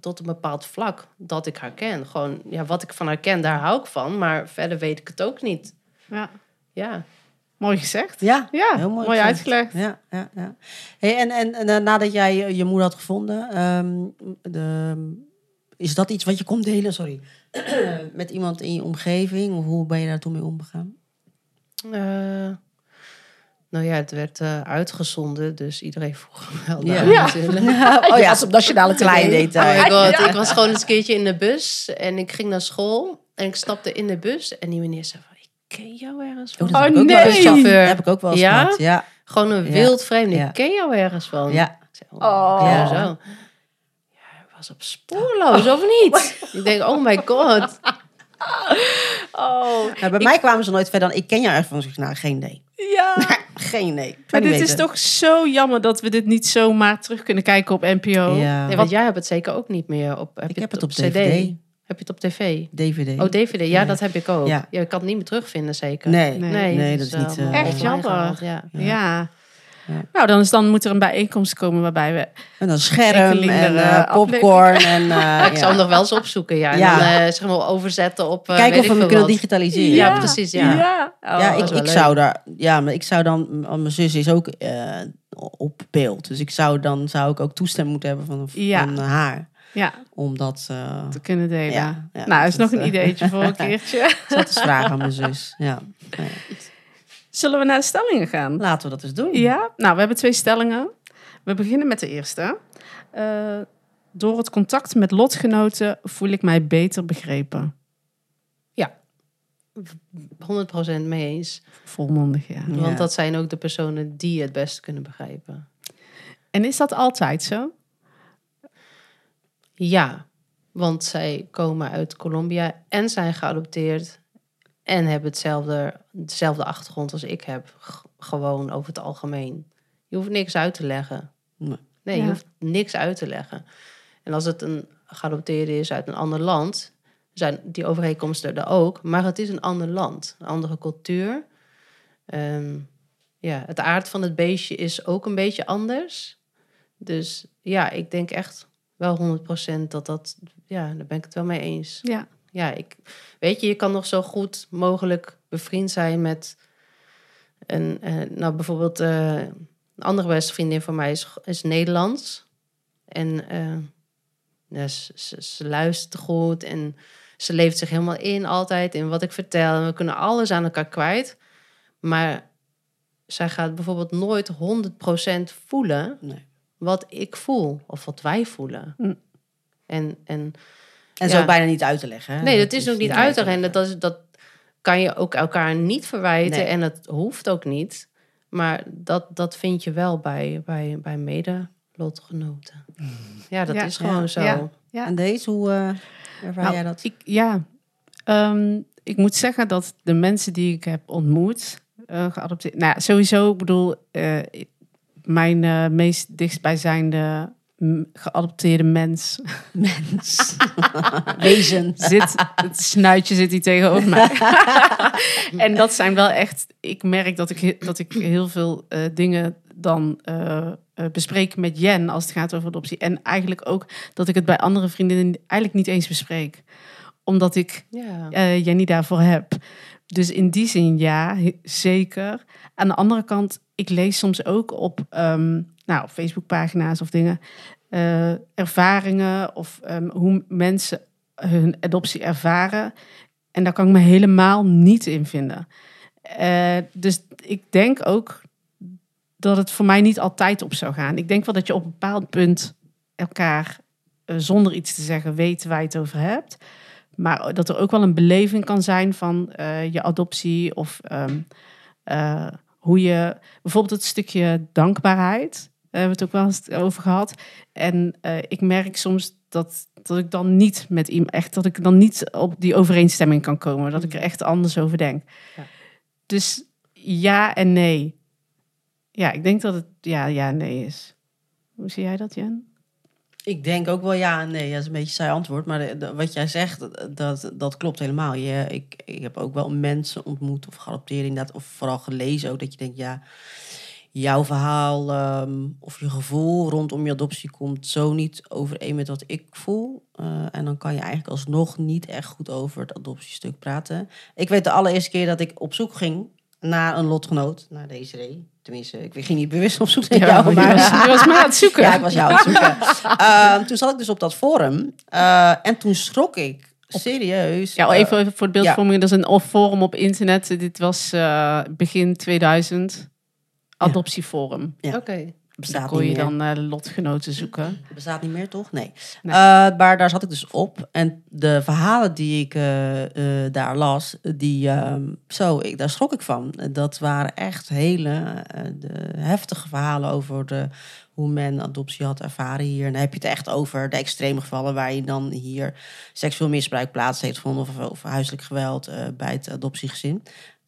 Tot een bepaald vlak dat ik haar ken. Gewoon, ja, wat ik van haar ken, daar hou ik van, maar verder weet ik het ook niet. Ja. Ja. Mooi gezegd. Ja, Ja, heel mooi, uitgelegd. Ja, ja, ja. Hey, en, en, en, eh, nadat jij je- je moeder had gevonden, ehm, de, is dat iets wat je kon delen, sorry, met iemand in je omgeving? Of hoe ben je daar toen mee omgegaan? Eh, nou ja, het werd eh, uitgezonden, dus iedereen vroeg wel Ja. naar Ja. natuurlijk. oh ja, op nationale klein Oh detail. my god, ik was gewoon eens een keertje in de bus en ik ging naar school en ik stapte in de bus en die meneer zei ken jou ergens van. Oh, dat heb Oh, ik ook wel eens nee. gehad. Dat heb ik ook wel eens Ja? gehad. Ja, Gewoon een wild vreemde, Ja. ik ken jou ergens van. ja. Ik zei, oh, Oh. ja, zo. Ja, hij was op spoorloos, of niet? Ik denk, oh my god. Oh, Nou, bij mij kwamen ze nooit verder dan, ik ken jou echt van. Zeg, nou, geen idee. ja. geen idee. Ik Maar dit is toch zo jammer dat we dit niet zomaar terug kunnen kijken op NPO. Ja, Nee, want jij hebt het zeker ook niet meer op. Heb ik je heb het op CD? DVD. Heb je het op tv? DVD. Oh, DVD. Ja, Ja. dat heb ik ook. Ja. Ja. ik kan het niet meer terugvinden, zeker. Nee, Nee. nee, het dat is niet... allemaal eh, Echt jammer. Ja. Ja. Ja. Nou, dan, is, dan moet er een bijeenkomst komen waarbij we... En dan scherm en eh, eh, popcorn. En, eh, Ik zou hem nog wel eens opzoeken, ja. En Ja. dan eh, zeg maar overzetten op. eh, Kijken of we hem kunnen digitaliseren. Ja, precies, ja. ja. Oh, ja, ik, ik leuk. zou daar, ja, maar ik zou dan, mijn zus is ook eh, op beeld, dus ik zou dan zou ik ook toestemming moeten hebben van, Ja. van haar, ja, om dat eh, te kunnen delen. Ja, ja, nou, is dat, nog een eh, ideetje voor een keertje. dat is vragen aan mijn zus. Ja. Ja. Zullen we naar de stellingen gaan? Laten we dat eens doen. Ja, nou, we hebben twee stellingen. We beginnen met de eerste. Eh, door het contact met lotgenoten voel ik mij beter begrepen. 100% mee eens. Volmondig, ja. Ja. Want dat zijn ook de personen die het best kunnen begrijpen. En is dat altijd zo? Ja, want zij komen uit Colombia en zijn geadopteerd. En hebben hetzelfde, dezelfde achtergrond als ik heb. G- gewoon over het algemeen. Je hoeft niks uit te leggen. Nee. Nee, Ja. je hoeft niks uit te leggen. En als het een geadopteerde is uit een ander land, zijn die overeenkomsten er ook. Maar het is een ander land, een andere cultuur. Ehm, ja, het aard van het beestje is ook een beetje anders. Dus ja, ik denk echt wel 100% dat dat, ja, daar ben ik het wel mee eens. Ja. Ja, ik, weet je, je kan nog zo goed mogelijk bevriend zijn met een, eh, nou bijvoorbeeld, eh, een andere beste vriendin van mij is, is Nederlands. En ja, ze, ze, ze luistert goed en ze leeft zich helemaal in altijd in wat ik vertel. En we kunnen alles aan elkaar kwijt. Maar zij gaat bijvoorbeeld nooit 100% voelen Nee. Wat ik voel of wat wij voelen. Hm. En, en En Ja. zo bijna niet uit te leggen. hè? nee, dat is ook niet uit te leggen. rennen. Dat, is- dat kan je ook elkaar niet verwijten Nee. en het hoeft ook niet. Maar dat, dat vind je wel bij, bij, bij mede-lotgenoten. Ja, dat Ja, is gewoon ja, zo. ja. Ja. En deze, hoe eh ervaar Nou, jij dat? Ik, ja, Ehm, ik moet zeggen dat de mensen die ik heb ontmoet, eh geadopteerd. Nou, sowieso, ik bedoel, eh, mijn eh, meest dichtstbijzijnde geadopteerde mens Mens. Wezen. zit, het snuitje zit hier tegenover mij. en dat zijn wel echt, ik merk dat ik, dat ik heel veel eh, dingen dan eh, bespreek met Jen als het gaat over adoptie. En eigenlijk ook dat ik het bij andere vriendinnen eigenlijk niet eens bespreek. Omdat ik Ja. Jenny daarvoor heb. Dus in die zin ja, zeker. Aan de andere kant, ik lees soms ook op, ehm nou, Facebookpagina's of dingen, eh, ervaringen of ehm, hoe mensen hun adoptie ervaren. En daar kan ik me helemaal niet in vinden. Eh, dus ik denk ook dat het voor mij niet altijd op zou gaan. Ik denk wel dat je op een bepaald punt elkaar eh, zonder iets te zeggen weet waar je het over hebt. Maar dat er ook wel een beleving kan zijn van je adoptie of ehm, eh, hoe je bijvoorbeeld het stukje dankbaarheid. Daar hebben we het ook wel eens over gehad. En eh, ik merk soms dat, dat ik dan niet met iemand echt dat ik dan niet op die overeenstemming kan komen. Dat ik er echt anders over denk. Ja. Dus ja en nee. Ja, ik denk dat het ja, ja en nee is. Hoe zie jij dat, Jen? Ik denk ook wel ja en nee. Dat is een beetje saai antwoord. Maar wat jij zegt, dat- dat, klopt helemaal. Je, ik, ik heb ook wel mensen ontmoet of geadopteerd inderdaad. Of vooral gelezen ook. Dat je denkt, ja, jouw verhaal ehm, of je gevoel rondom je adoptie komt zo niet overeen met wat ik voel. Eh, en dan kan je eigenlijk alsnog niet echt goed over het adoptiestuk praten. Ik weet de allereerste keer dat ik op zoek ging naar een lotgenoot, naar Desiree. Tenminste, ik ging niet bewust op zoek naar Ja, jou, maar maar... je was, je was aan het zoeken. Ja, ik was jou aan het zoeken. Ehm, toen zat ik dus op dat forum. eh, en toen schrok ik. Serieus. Ja, eh, even even voor het beeldvorming. Dat is een off forum op internet. Dit was eh, begin 2000. Adoptieforum. Ja. Oké. Bestaat kon je dan eh, lotgenoten zoeken. Bestaat niet meer, toch? Nee. Nee. Eh, maar daar zat ik dus op. En de verhalen die ik eh, daar las, die, ehm, zo, ik, daar schrok ik van. Dat waren echt hele de heftige verhalen over de, hoe men adoptie had ervaren hier. En dan heb je het echt over de extreme gevallen waar je dan hier seksueel misbruik plaats heeft gevonden of, of huiselijk geweld bij het adoptiegezin.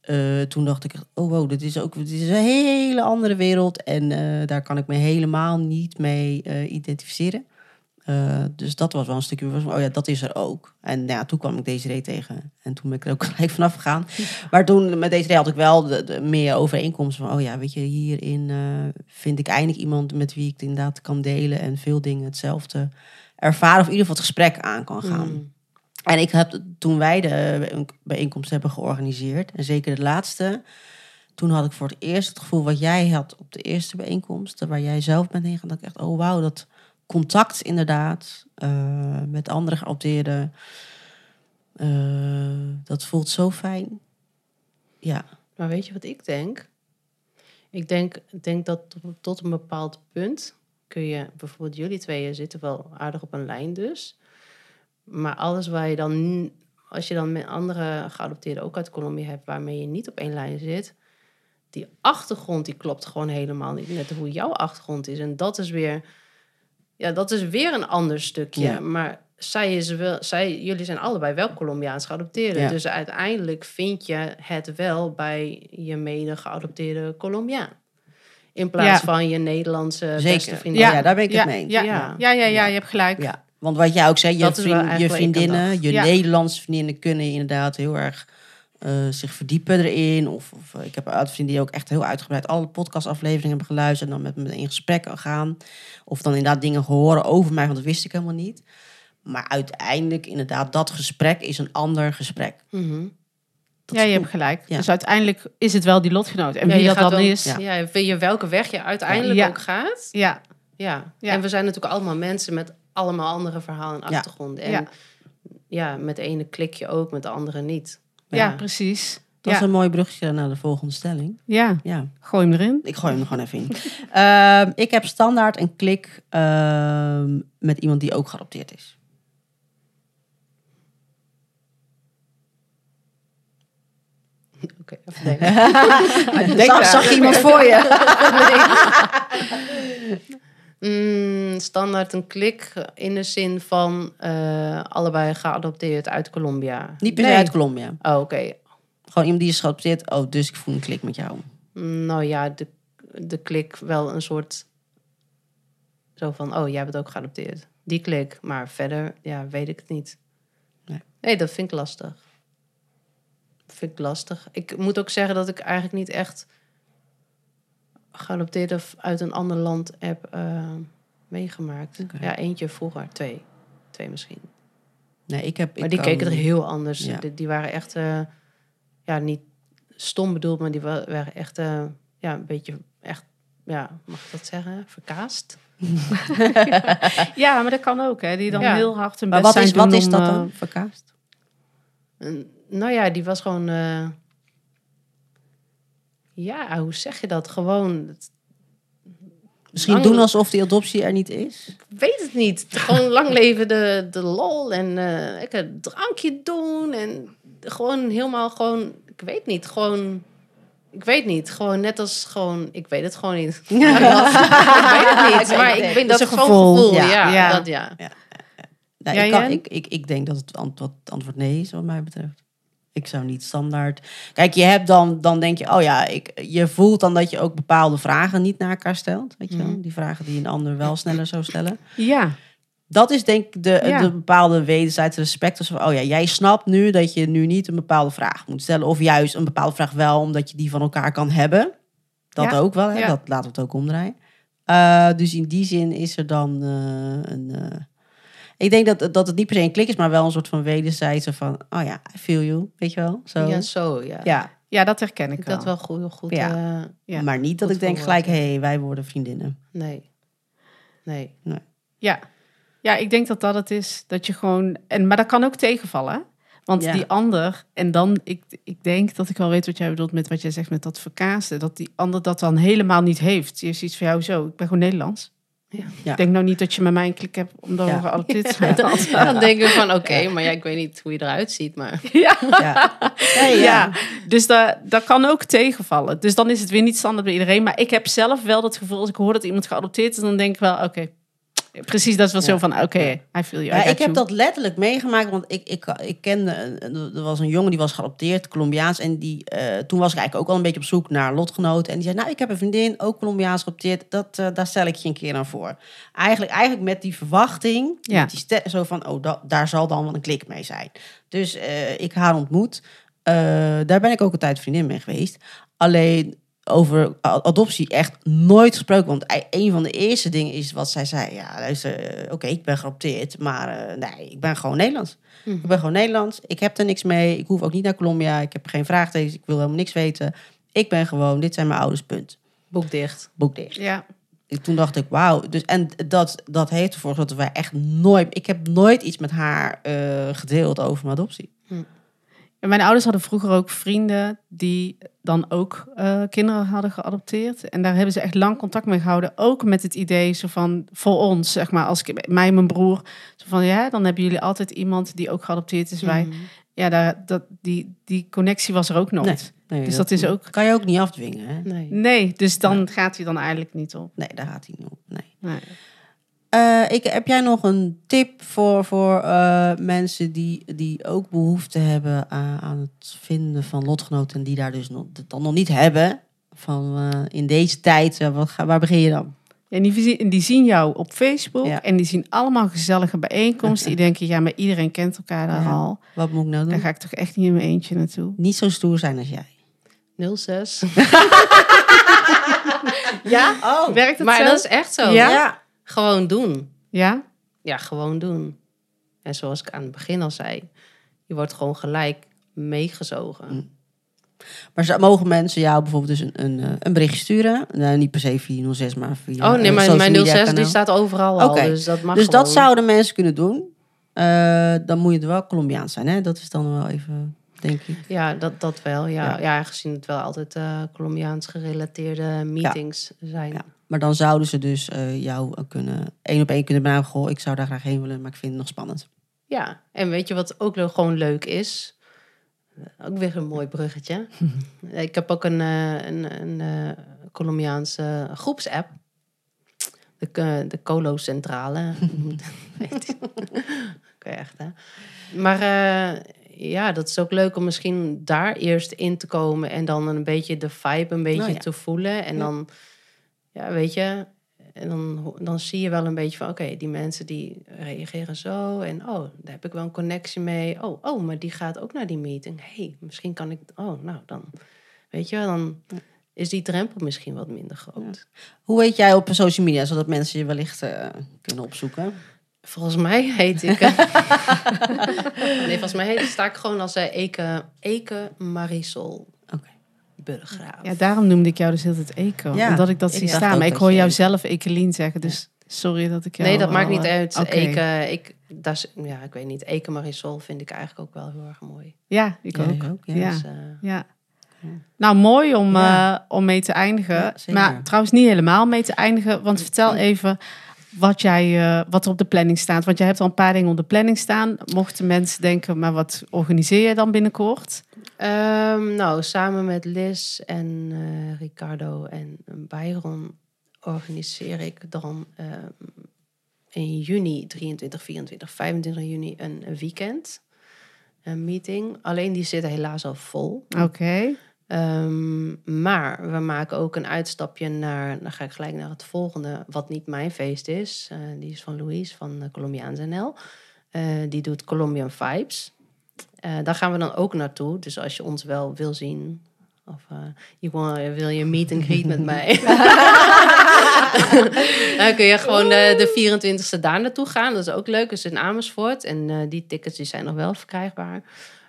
Eh, toen dacht ik, oh wow, dit is ook dit is een hele andere wereld. En eh, daar kan ik me helemaal niet mee eh, identificeren. Dus dat was wel een stukje oh ja, dat is er ook. En ja, toen kwam ik deze tegen. En toen ben ik er ook gelijk vanaf gegaan. Maar toen met deze had ik wel meer overeenkomsten van, oh ja, weet je, hierin vind ik eindelijk iemand met wie ik inderdaad kan delen en veel dingen hetzelfde ervaren. Of in ieder geval het gesprek aan kan gaan. Mm. En ik heb, toen wij de bijeenkomst hebben georganiseerd, en zeker de laatste, toen had ik voor het eerst het gevoel wat jij had op de eerste bijeenkomst, waar jij zelf bent heen dat ik echt, oh wauw, dat contact inderdaad eh, met andere geadopteerden, eh, dat voelt zo fijn. Ja, Maar weet je wat ik denk? Ik denk, denk dat tot een bepaald punt kun je, bijvoorbeeld jullie tweeën zitten wel aardig op een lijn dus. Maar alles waar je dan, als je dan met andere geadopteerden ook uit Colombia hebt, waarmee je niet op één lijn zit, die achtergrond die klopt gewoon helemaal niet met hoe jouw achtergrond is. En dat is weer, ja, dat is weer een ander stukje. Ja. Maar zij is wel, zij, jullie zijn allebei wel Colombiaans geadopteerden. Ja. Dus uiteindelijk vind je het wel bij je mede geadopteerde Colombiaan. In plaats Ja. van je Nederlandse beste zeker. vriendin. Ja, daar ben ik ja, het mee Ja. ja. Ja, ja, je hebt gelijk. Ja, want wat jij ook zei, je, vriend- je vriendinnen, je Ja. Nederlandse vriendinnen kunnen inderdaad heel erg eh, zich verdiepen erin. Of, of eh, ik heb uit vrienden die ook echt heel uitgebreid alle podcastafleveringen hebben geluisterd en dan met me in gesprek gaan. Of dan inderdaad dingen horen over mij, want dat wist ik helemaal niet. Maar uiteindelijk, inderdaad, dat gesprek is een ander gesprek. Mhm. Dat ja, je goed. hebt gelijk. Ja. Dus uiteindelijk is het wel die lotgenoot. En Ja, wie je dat dan wel- is. Ja. Ja, weet je welke weg je uiteindelijk Ja. ook gaat? Ja, Ja. Ja. En we zijn natuurlijk allemaal mensen met allemaal andere verhalen en achtergronden. En ja. ja, met de ene klik je ook, met de andere niet. Ja, precies. Dat is een mooi brugje naar de volgende stelling. Ja. ja. Gooi hem erin. Ik gooi hem er gewoon even in. Ehm, ik heb standaard een klik ehm, met iemand die ook geadopteerd is. Oké, okay, zag, iemand voor je? Mm, standaard een klik in de zin van eh, allebei geadopteerd uit Colombia. Niet per se Nee. uit Colombia. Oh, oké. Gewoon iemand die is geadopteerd. Oh, dus ik voel een klik met jou. Mm, Nou ja, de, de klik wel een soort... Zo van, oh, jij bent ook geadopteerd. Die klik. Maar verder, ja, weet ik het niet. Nee. Nee, dat vind ik lastig. Vind ik lastig. Ik moet ook zeggen dat ik eigenlijk niet echt geadopteerd of uit een ander land heb eh, meegemaakt. Ja, eentje vroeger. Twee. Twee misschien. Nee, ik heb... Maar ik die kan- keken er heel anders. Ja. Die, die waren echt, eh, ja, niet stom bedoeld, maar die wa- waren echt, eh, ja, een beetje, echt, ja, mag ik dat zeggen? Verkaast. Ja, maar dat kan ook, hè. Die dan Ja. heel hard hun Maar best wat is, zijn wat doen is dat dan? Verkaasd? En, nou ja, die was gewoon, eh, ja, hoe zeg je dat? Gewoon, het- Misschien Lang- doen alsof die adoptie er niet is? ik weet het niet. Gewoon lang leven de, de lol en eh lekker een drankje doen en gewoon helemaal gewoon, ik weet niet, gewoon... Ik weet niet. Gewoon net als gewoon... Ik weet het gewoon niet. ik weet het niet. Maar ik ben Dat dat zo'n gevoel, gevoel. ja. Ja, Ja. Dat, ja. Nou, Ja, ik, kan, Jen? ik, ik, ik denk dat het antwoord, antwoord nee is, wat mij betreft. Ik zou niet standaard. Kijk, je hebt dan, dan denk je, oh ja, ik, je voelt dan dat je ook bepaalde vragen niet naar elkaar stelt. Weet je wel? Mhm. Die vragen die een ander wel sneller zou stellen. Ja, Dat is denk ik de, Ja. de bepaalde wederzijds respect. Dus oh ja, jij snapt nu dat je nu niet een bepaalde vraag moet stellen. Of juist een bepaalde vraag wel, omdat je die van elkaar kan hebben. Dat Ja. ook wel, hè? Ja. Dat laten we het ook omdraaien. Eh, dus in die zin is er dan eh, een... eh, ik denk dat, dat het niet per se een klik is, maar wel een soort van wederzijdse van... Oh ja, I feel you, weet je wel? Zo. Ja, zo, ja. Ja, ja dat herken Ik ik dat wel. wel goed. goed Ja. eh, Ja. maar niet dat Goed ik denk gelijk... hé, hey, wij worden vriendinnen. nee. Nee. Ja. ja, ik denk dat dat het is. Dat je gewoon... En, maar dat kan ook tegenvallen. hè? Want Ja. die ander... En dan, ik, ik denk dat ik wel weet wat jij bedoelt met wat jij zegt met dat verkaasten. Dat die ander dat dan helemaal niet heeft. Je ziet van jou zo, ik ben gewoon Nederlands. Ja. Ja. Ik denk nou niet dat je met mij een klik hebt omdat Ja. we geadopteerd zijn. Dan denk ik van, oké, maar ja, ik weet niet hoe je eruit ziet, maar... ja. Ja, ja, ja. Ja, dus dat, dat kan ook tegenvallen. Dus dan is het weer niet standaard bij iedereen. Maar ik heb zelf wel het gevoel, als ik hoor dat iemand geadopteerd is, dan denk ik wel, oké, precies, dat is wel Ja. zo van, oké, feel you. I Ja, ik heb dat letterlijk meegemaakt, want ik, ik, ik kende, er was een jongen die was geadopteerd, Colombiaans. En die, eh, toen was ik eigenlijk ook al een beetje op zoek naar lotgenoten. En die zei, nou, ik heb een vriendin, ook Colombiaans geadopteerd. Dat, eh, daar stel ik je een keer aan voor. Eigenlijk, eigenlijk met die verwachting, Ja. met die ste- zo van, oh, da- daar zal dan wel een klik mee zijn. Dus eh, ik haar ontmoet. Daar ben ik ook een tijd vriendin mee geweest. Alleen over adoptie echt nooit gesproken. Want een van de eerste dingen is wat zij zei. Ja, luister, eh, oké, ik ben geadopteerd. Maar eh, nee, ik ben gewoon Nederlands. Mhm. Ik ben gewoon Nederlands. Ik heb er niks mee. Ik hoef ook niet naar Colombia. Ik heb geen vraagtekens. Ik wil helemaal niks weten. Ik ben gewoon, dit zijn mijn ouders, punt. Boek dicht. Boek dicht. Ja, Ik- Toen dacht ik, wauw. Dus, en dat, dat heeft ervoor gezorgd dat wij echt nooit... Ik heb nooit iets met haar eh, gedeeld over mijn adoptie. En mijn ouders hadden vroeger ook vrienden die dan ook eh, kinderen hadden geadopteerd. En daar hebben ze echt lang contact mee gehouden. Ook met het idee zo van, voor ons, zeg maar, als ik, mij en mijn broer. Zo van, ja, dan hebben jullie altijd iemand die ook geadopteerd is. Wij, Mhm. ja, daar, dat, die, die connectie was er ook nooit. Nee, Dus dat is ook- Kan je ook niet afdwingen, hè? Nee. Nee, dus dan gaat hij dan eigenlijk niet op. Nee, daar gaat hij niet op. Nee. Nee. Eh, ik, heb jij nog een tip voor, voor eh, mensen die, die ook behoefte hebben aan, aan het vinden van lotgenoten en die daar dus nog, dan nog niet hebben? Van eh, in deze tijd, wat, ga- waar begin je dan? En die, die zien jou op Facebook Ja. en die zien allemaal gezellige bijeenkomsten. Die denken, ja, maar iedereen kent elkaar daar Ja. al. Wat moet ik nou Daar doen? ga ik toch echt niet in mijn eentje naartoe. Niet zo stoer zijn als jij. 06. Ja? Oh, Werkt het Maar zo? dat is echt zo. Ja? Gewoon doen. Ja? Ja, gewoon doen. En zoals ik aan het begin al zei, je wordt gewoon gelijk meegezogen. Mm. Maar ze- mogen mensen jou bijvoorbeeld dus een, een, eh, een berichtje sturen? Nou, niet per se via 06, maar via oh nee, social mijn media 06 die staat overal al, Oké. dus dat mag Dus dat zouden mensen kunnen doen. Eh, dan moet je er wel Colombiaans zijn, hè? Dat is dan wel even, denk ik. Ja, dat, dat wel. Ja. Ja. Ja. aangezien het wel altijd eh Colombiaans gerelateerde meetings zijn. Ja. Maar dan zouden ze dus eh, jou kunnen één op één kunnen benaderen. Goh, ik zou daar graag heen willen, maar ik vind het nog spannend. Ja, en weet je wat ook gewoon leuk is? Ook weer een mooi bruggetje. ik heb ook een, eh, een, een eh, Colombiaanse groepsapp. De, eh, de Colo Centrale. Echt hè. Maar eh, ja, dat is ook leuk om misschien daar eerst in te komen. En dan een beetje de vibe een beetje Nou ja. te voelen. En Ja. dan, ja, weet je... En dan, dan zie je wel een beetje van, oké, die mensen die reageren zo. En oh, daar heb ik wel een connectie mee. Oh, oh, maar die gaat ook naar die meeting. hey, misschien kan ik... Oh, nou, dan... Weet je, dan is die drempel misschien wat minder groot. Hoe heet jij op social media, zodat mensen je wellicht eh, kunnen opzoeken? Volgens mij heet ik... nee, volgens mij heet, sta ik gewoon als eh, Eke, Eke Marisol. Burggraaf. Ja, daarom noemde ik jou dus heel het Eco. Ja, omdat ik dat ik zie staan. Maar ik hoor je- jou zelf Ekelien zeggen. Dus sorry dat ik jou... nee, dat maakt al, niet eh, uit. Eke, ik, dat ja, ik weet niet. Eke Marisol vind ik eigenlijk ook wel heel erg mooi. Ja, ik Ja, ook. ja. Ja. Dus, eh, Ja. Nou, mooi om, Ja. eh, om mee te eindigen. Maar trouwens niet helemaal mee te eindigen. Want vertel even wat, jij, eh, wat er op de planning staat. Want jij hebt al een paar dingen op de planning staan. Mochten mensen denken, maar wat organiseer je dan binnenkort? Ehm, nou, samen met Liz en eh, Ricardo en Byron organiseer ik dan ehm, in juni 23, 24, 25 juni een weekend. Een meeting. Alleen die zit helaas al vol. Oké. Ehm, maar we maken ook een uitstapje naar, dan ga ik gelijk naar het volgende, wat niet mijn feest is. Eh, die is van Louise van uh, Colombiaans NL. Eh, die doet Colombian Vibes. Eh, daar gaan we dan ook naartoe. Dus als je ons wel wil zien, of eh, je wil, wil je meet and greet met mij, dan kun je gewoon eh, de 24e daar naartoe gaan. Dat is ook leuk. Dat is in Amersfoort. En eh, die tickets die zijn nog wel verkrijgbaar.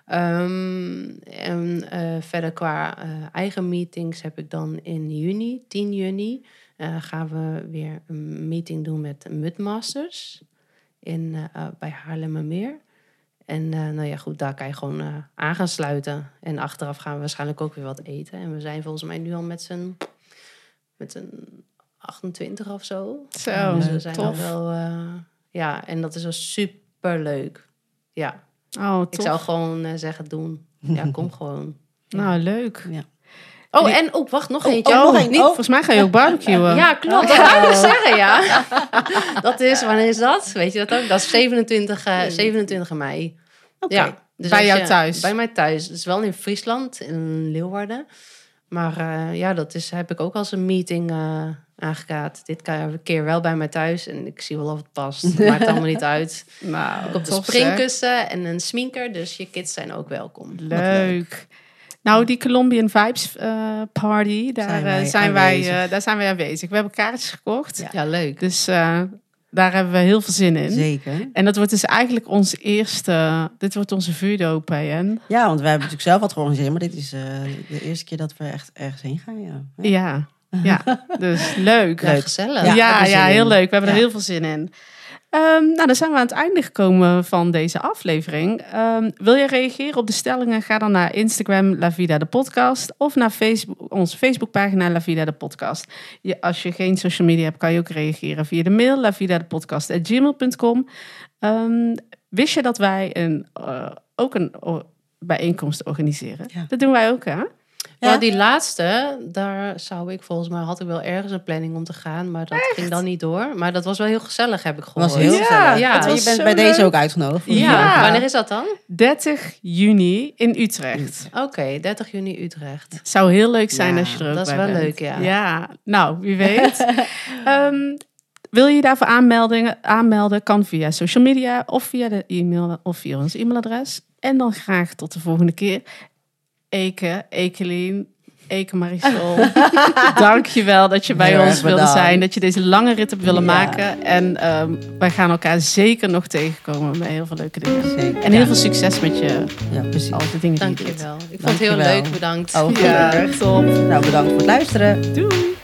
Ehm, en eh, verder qua eh, eigen meetings heb ik dan in juni, 10 juni, eh, gaan we weer een meeting doen met Mudmasters in, bij Haarlemmermeer. En nou ja, goed, daar kan je gewoon aan gaan sluiten. En achteraf gaan we waarschijnlijk ook weer wat eten. En we zijn volgens mij nu al met z'n met z'n 28 of zo. Zo, dus we zijn al tof. wel... eh, ja, en dat is wel super leuk. Ja, Oh, ik zou gewoon eh, zeggen doen. Ja, kom gewoon. Nou, leuk. Ja. Oh, en oh, wacht, nog Oh, eentje. oh, nog Oh, niet- Oh. Volgens mij ga je ook barbecuen. Ja, klopt. Dat wou ik zeggen, ja. Dat is, wanneer is dat? Weet je dat ook? Dat is 27, eh, 27 mei. Oké. Ja, dus Bij jou je- thuis? Bij mij thuis. Is wel in Friesland, in Leeuwarden. Maar eh, ja, dat is, heb ik ook als een meeting eh aangekaart. Dit keer wel bij mij thuis. En ik zie wel of het past. Maakt allemaal niet uit. Nou, Ik op de zeg. springkussen en een sminker. Dus je kids zijn ook welkom. Leuk. Nou, die Colombian Vibes eh, Party, daar Zijn wij zijn wij, daar zijn wij aanwezig. We hebben kaartjes gekocht. Ja. Ja, leuk. Dus daar hebben we heel veel zin in. Zeker. En dat wordt dus eigenlijk onze eerste... Dit wordt onze vuurdoop, hè, Jen? Ja, want wij hebben natuurlijk zelf wat georganiseerd, maar dit is eh, de eerste keer dat we echt ergens heen gaan. Ja. Ja. Ja. Ja, dus leuk. Ja, gezellig. Ja, Ja, heel leuk. We hebben er heel veel zin in. Ehm, nou, dan zijn we aan het einde gekomen van deze aflevering. Ehm, wil je reageren op de stellingen? Ga dan naar Instagram La Vida de Podcast of naar Facebook, onze Facebookpagina La Vida de Podcast. Je, als je geen social media hebt, kan je ook reageren via de mail lavidadepodcast.gmail.com. Ehm wist je dat wij een, eh, ook een bijeenkomst organiseren? Ja. Dat doen wij ook, hè? Ja, Ja? die laatste, daar zou ik volgens mij, had ik wel ergens een planning om te gaan, maar dat ging dan niet door. Maar dat was wel heel gezellig, heb ik gehoord. was heel Ja, gezellig. ja, je bent bij deze ook uitgenodigd. Ja. wanneer is dat dan? 30 juni in Utrecht. Oké, 30 juni Utrecht. Zou heel leuk zijn Ja, als je er ook dat is bij wel bent. leuk, ja. Ja, nou, wie weet. Ehm, wil je je daarvoor aanmeldingen, aanmelden? Kan via social media of via de e-mail of via ons e-mailadres. En dan graag tot de volgende keer. Eke, Ekelien, Eke Marisol. Dank je wel dat je bij Heel ons wilde bedankt. zijn. Dat je deze lange rit hebt willen Ja. maken. En ehm, wij gaan elkaar zeker nog tegenkomen met heel veel leuke dingen. Zeker. En heel veel succes met je, Ja, precies. al de dingen die Dank je je doet. wel. Ik vond het heel Dankjewel. leuk, bedankt. Oh, Ja, top. Nou, bedankt voor het luisteren. Doei.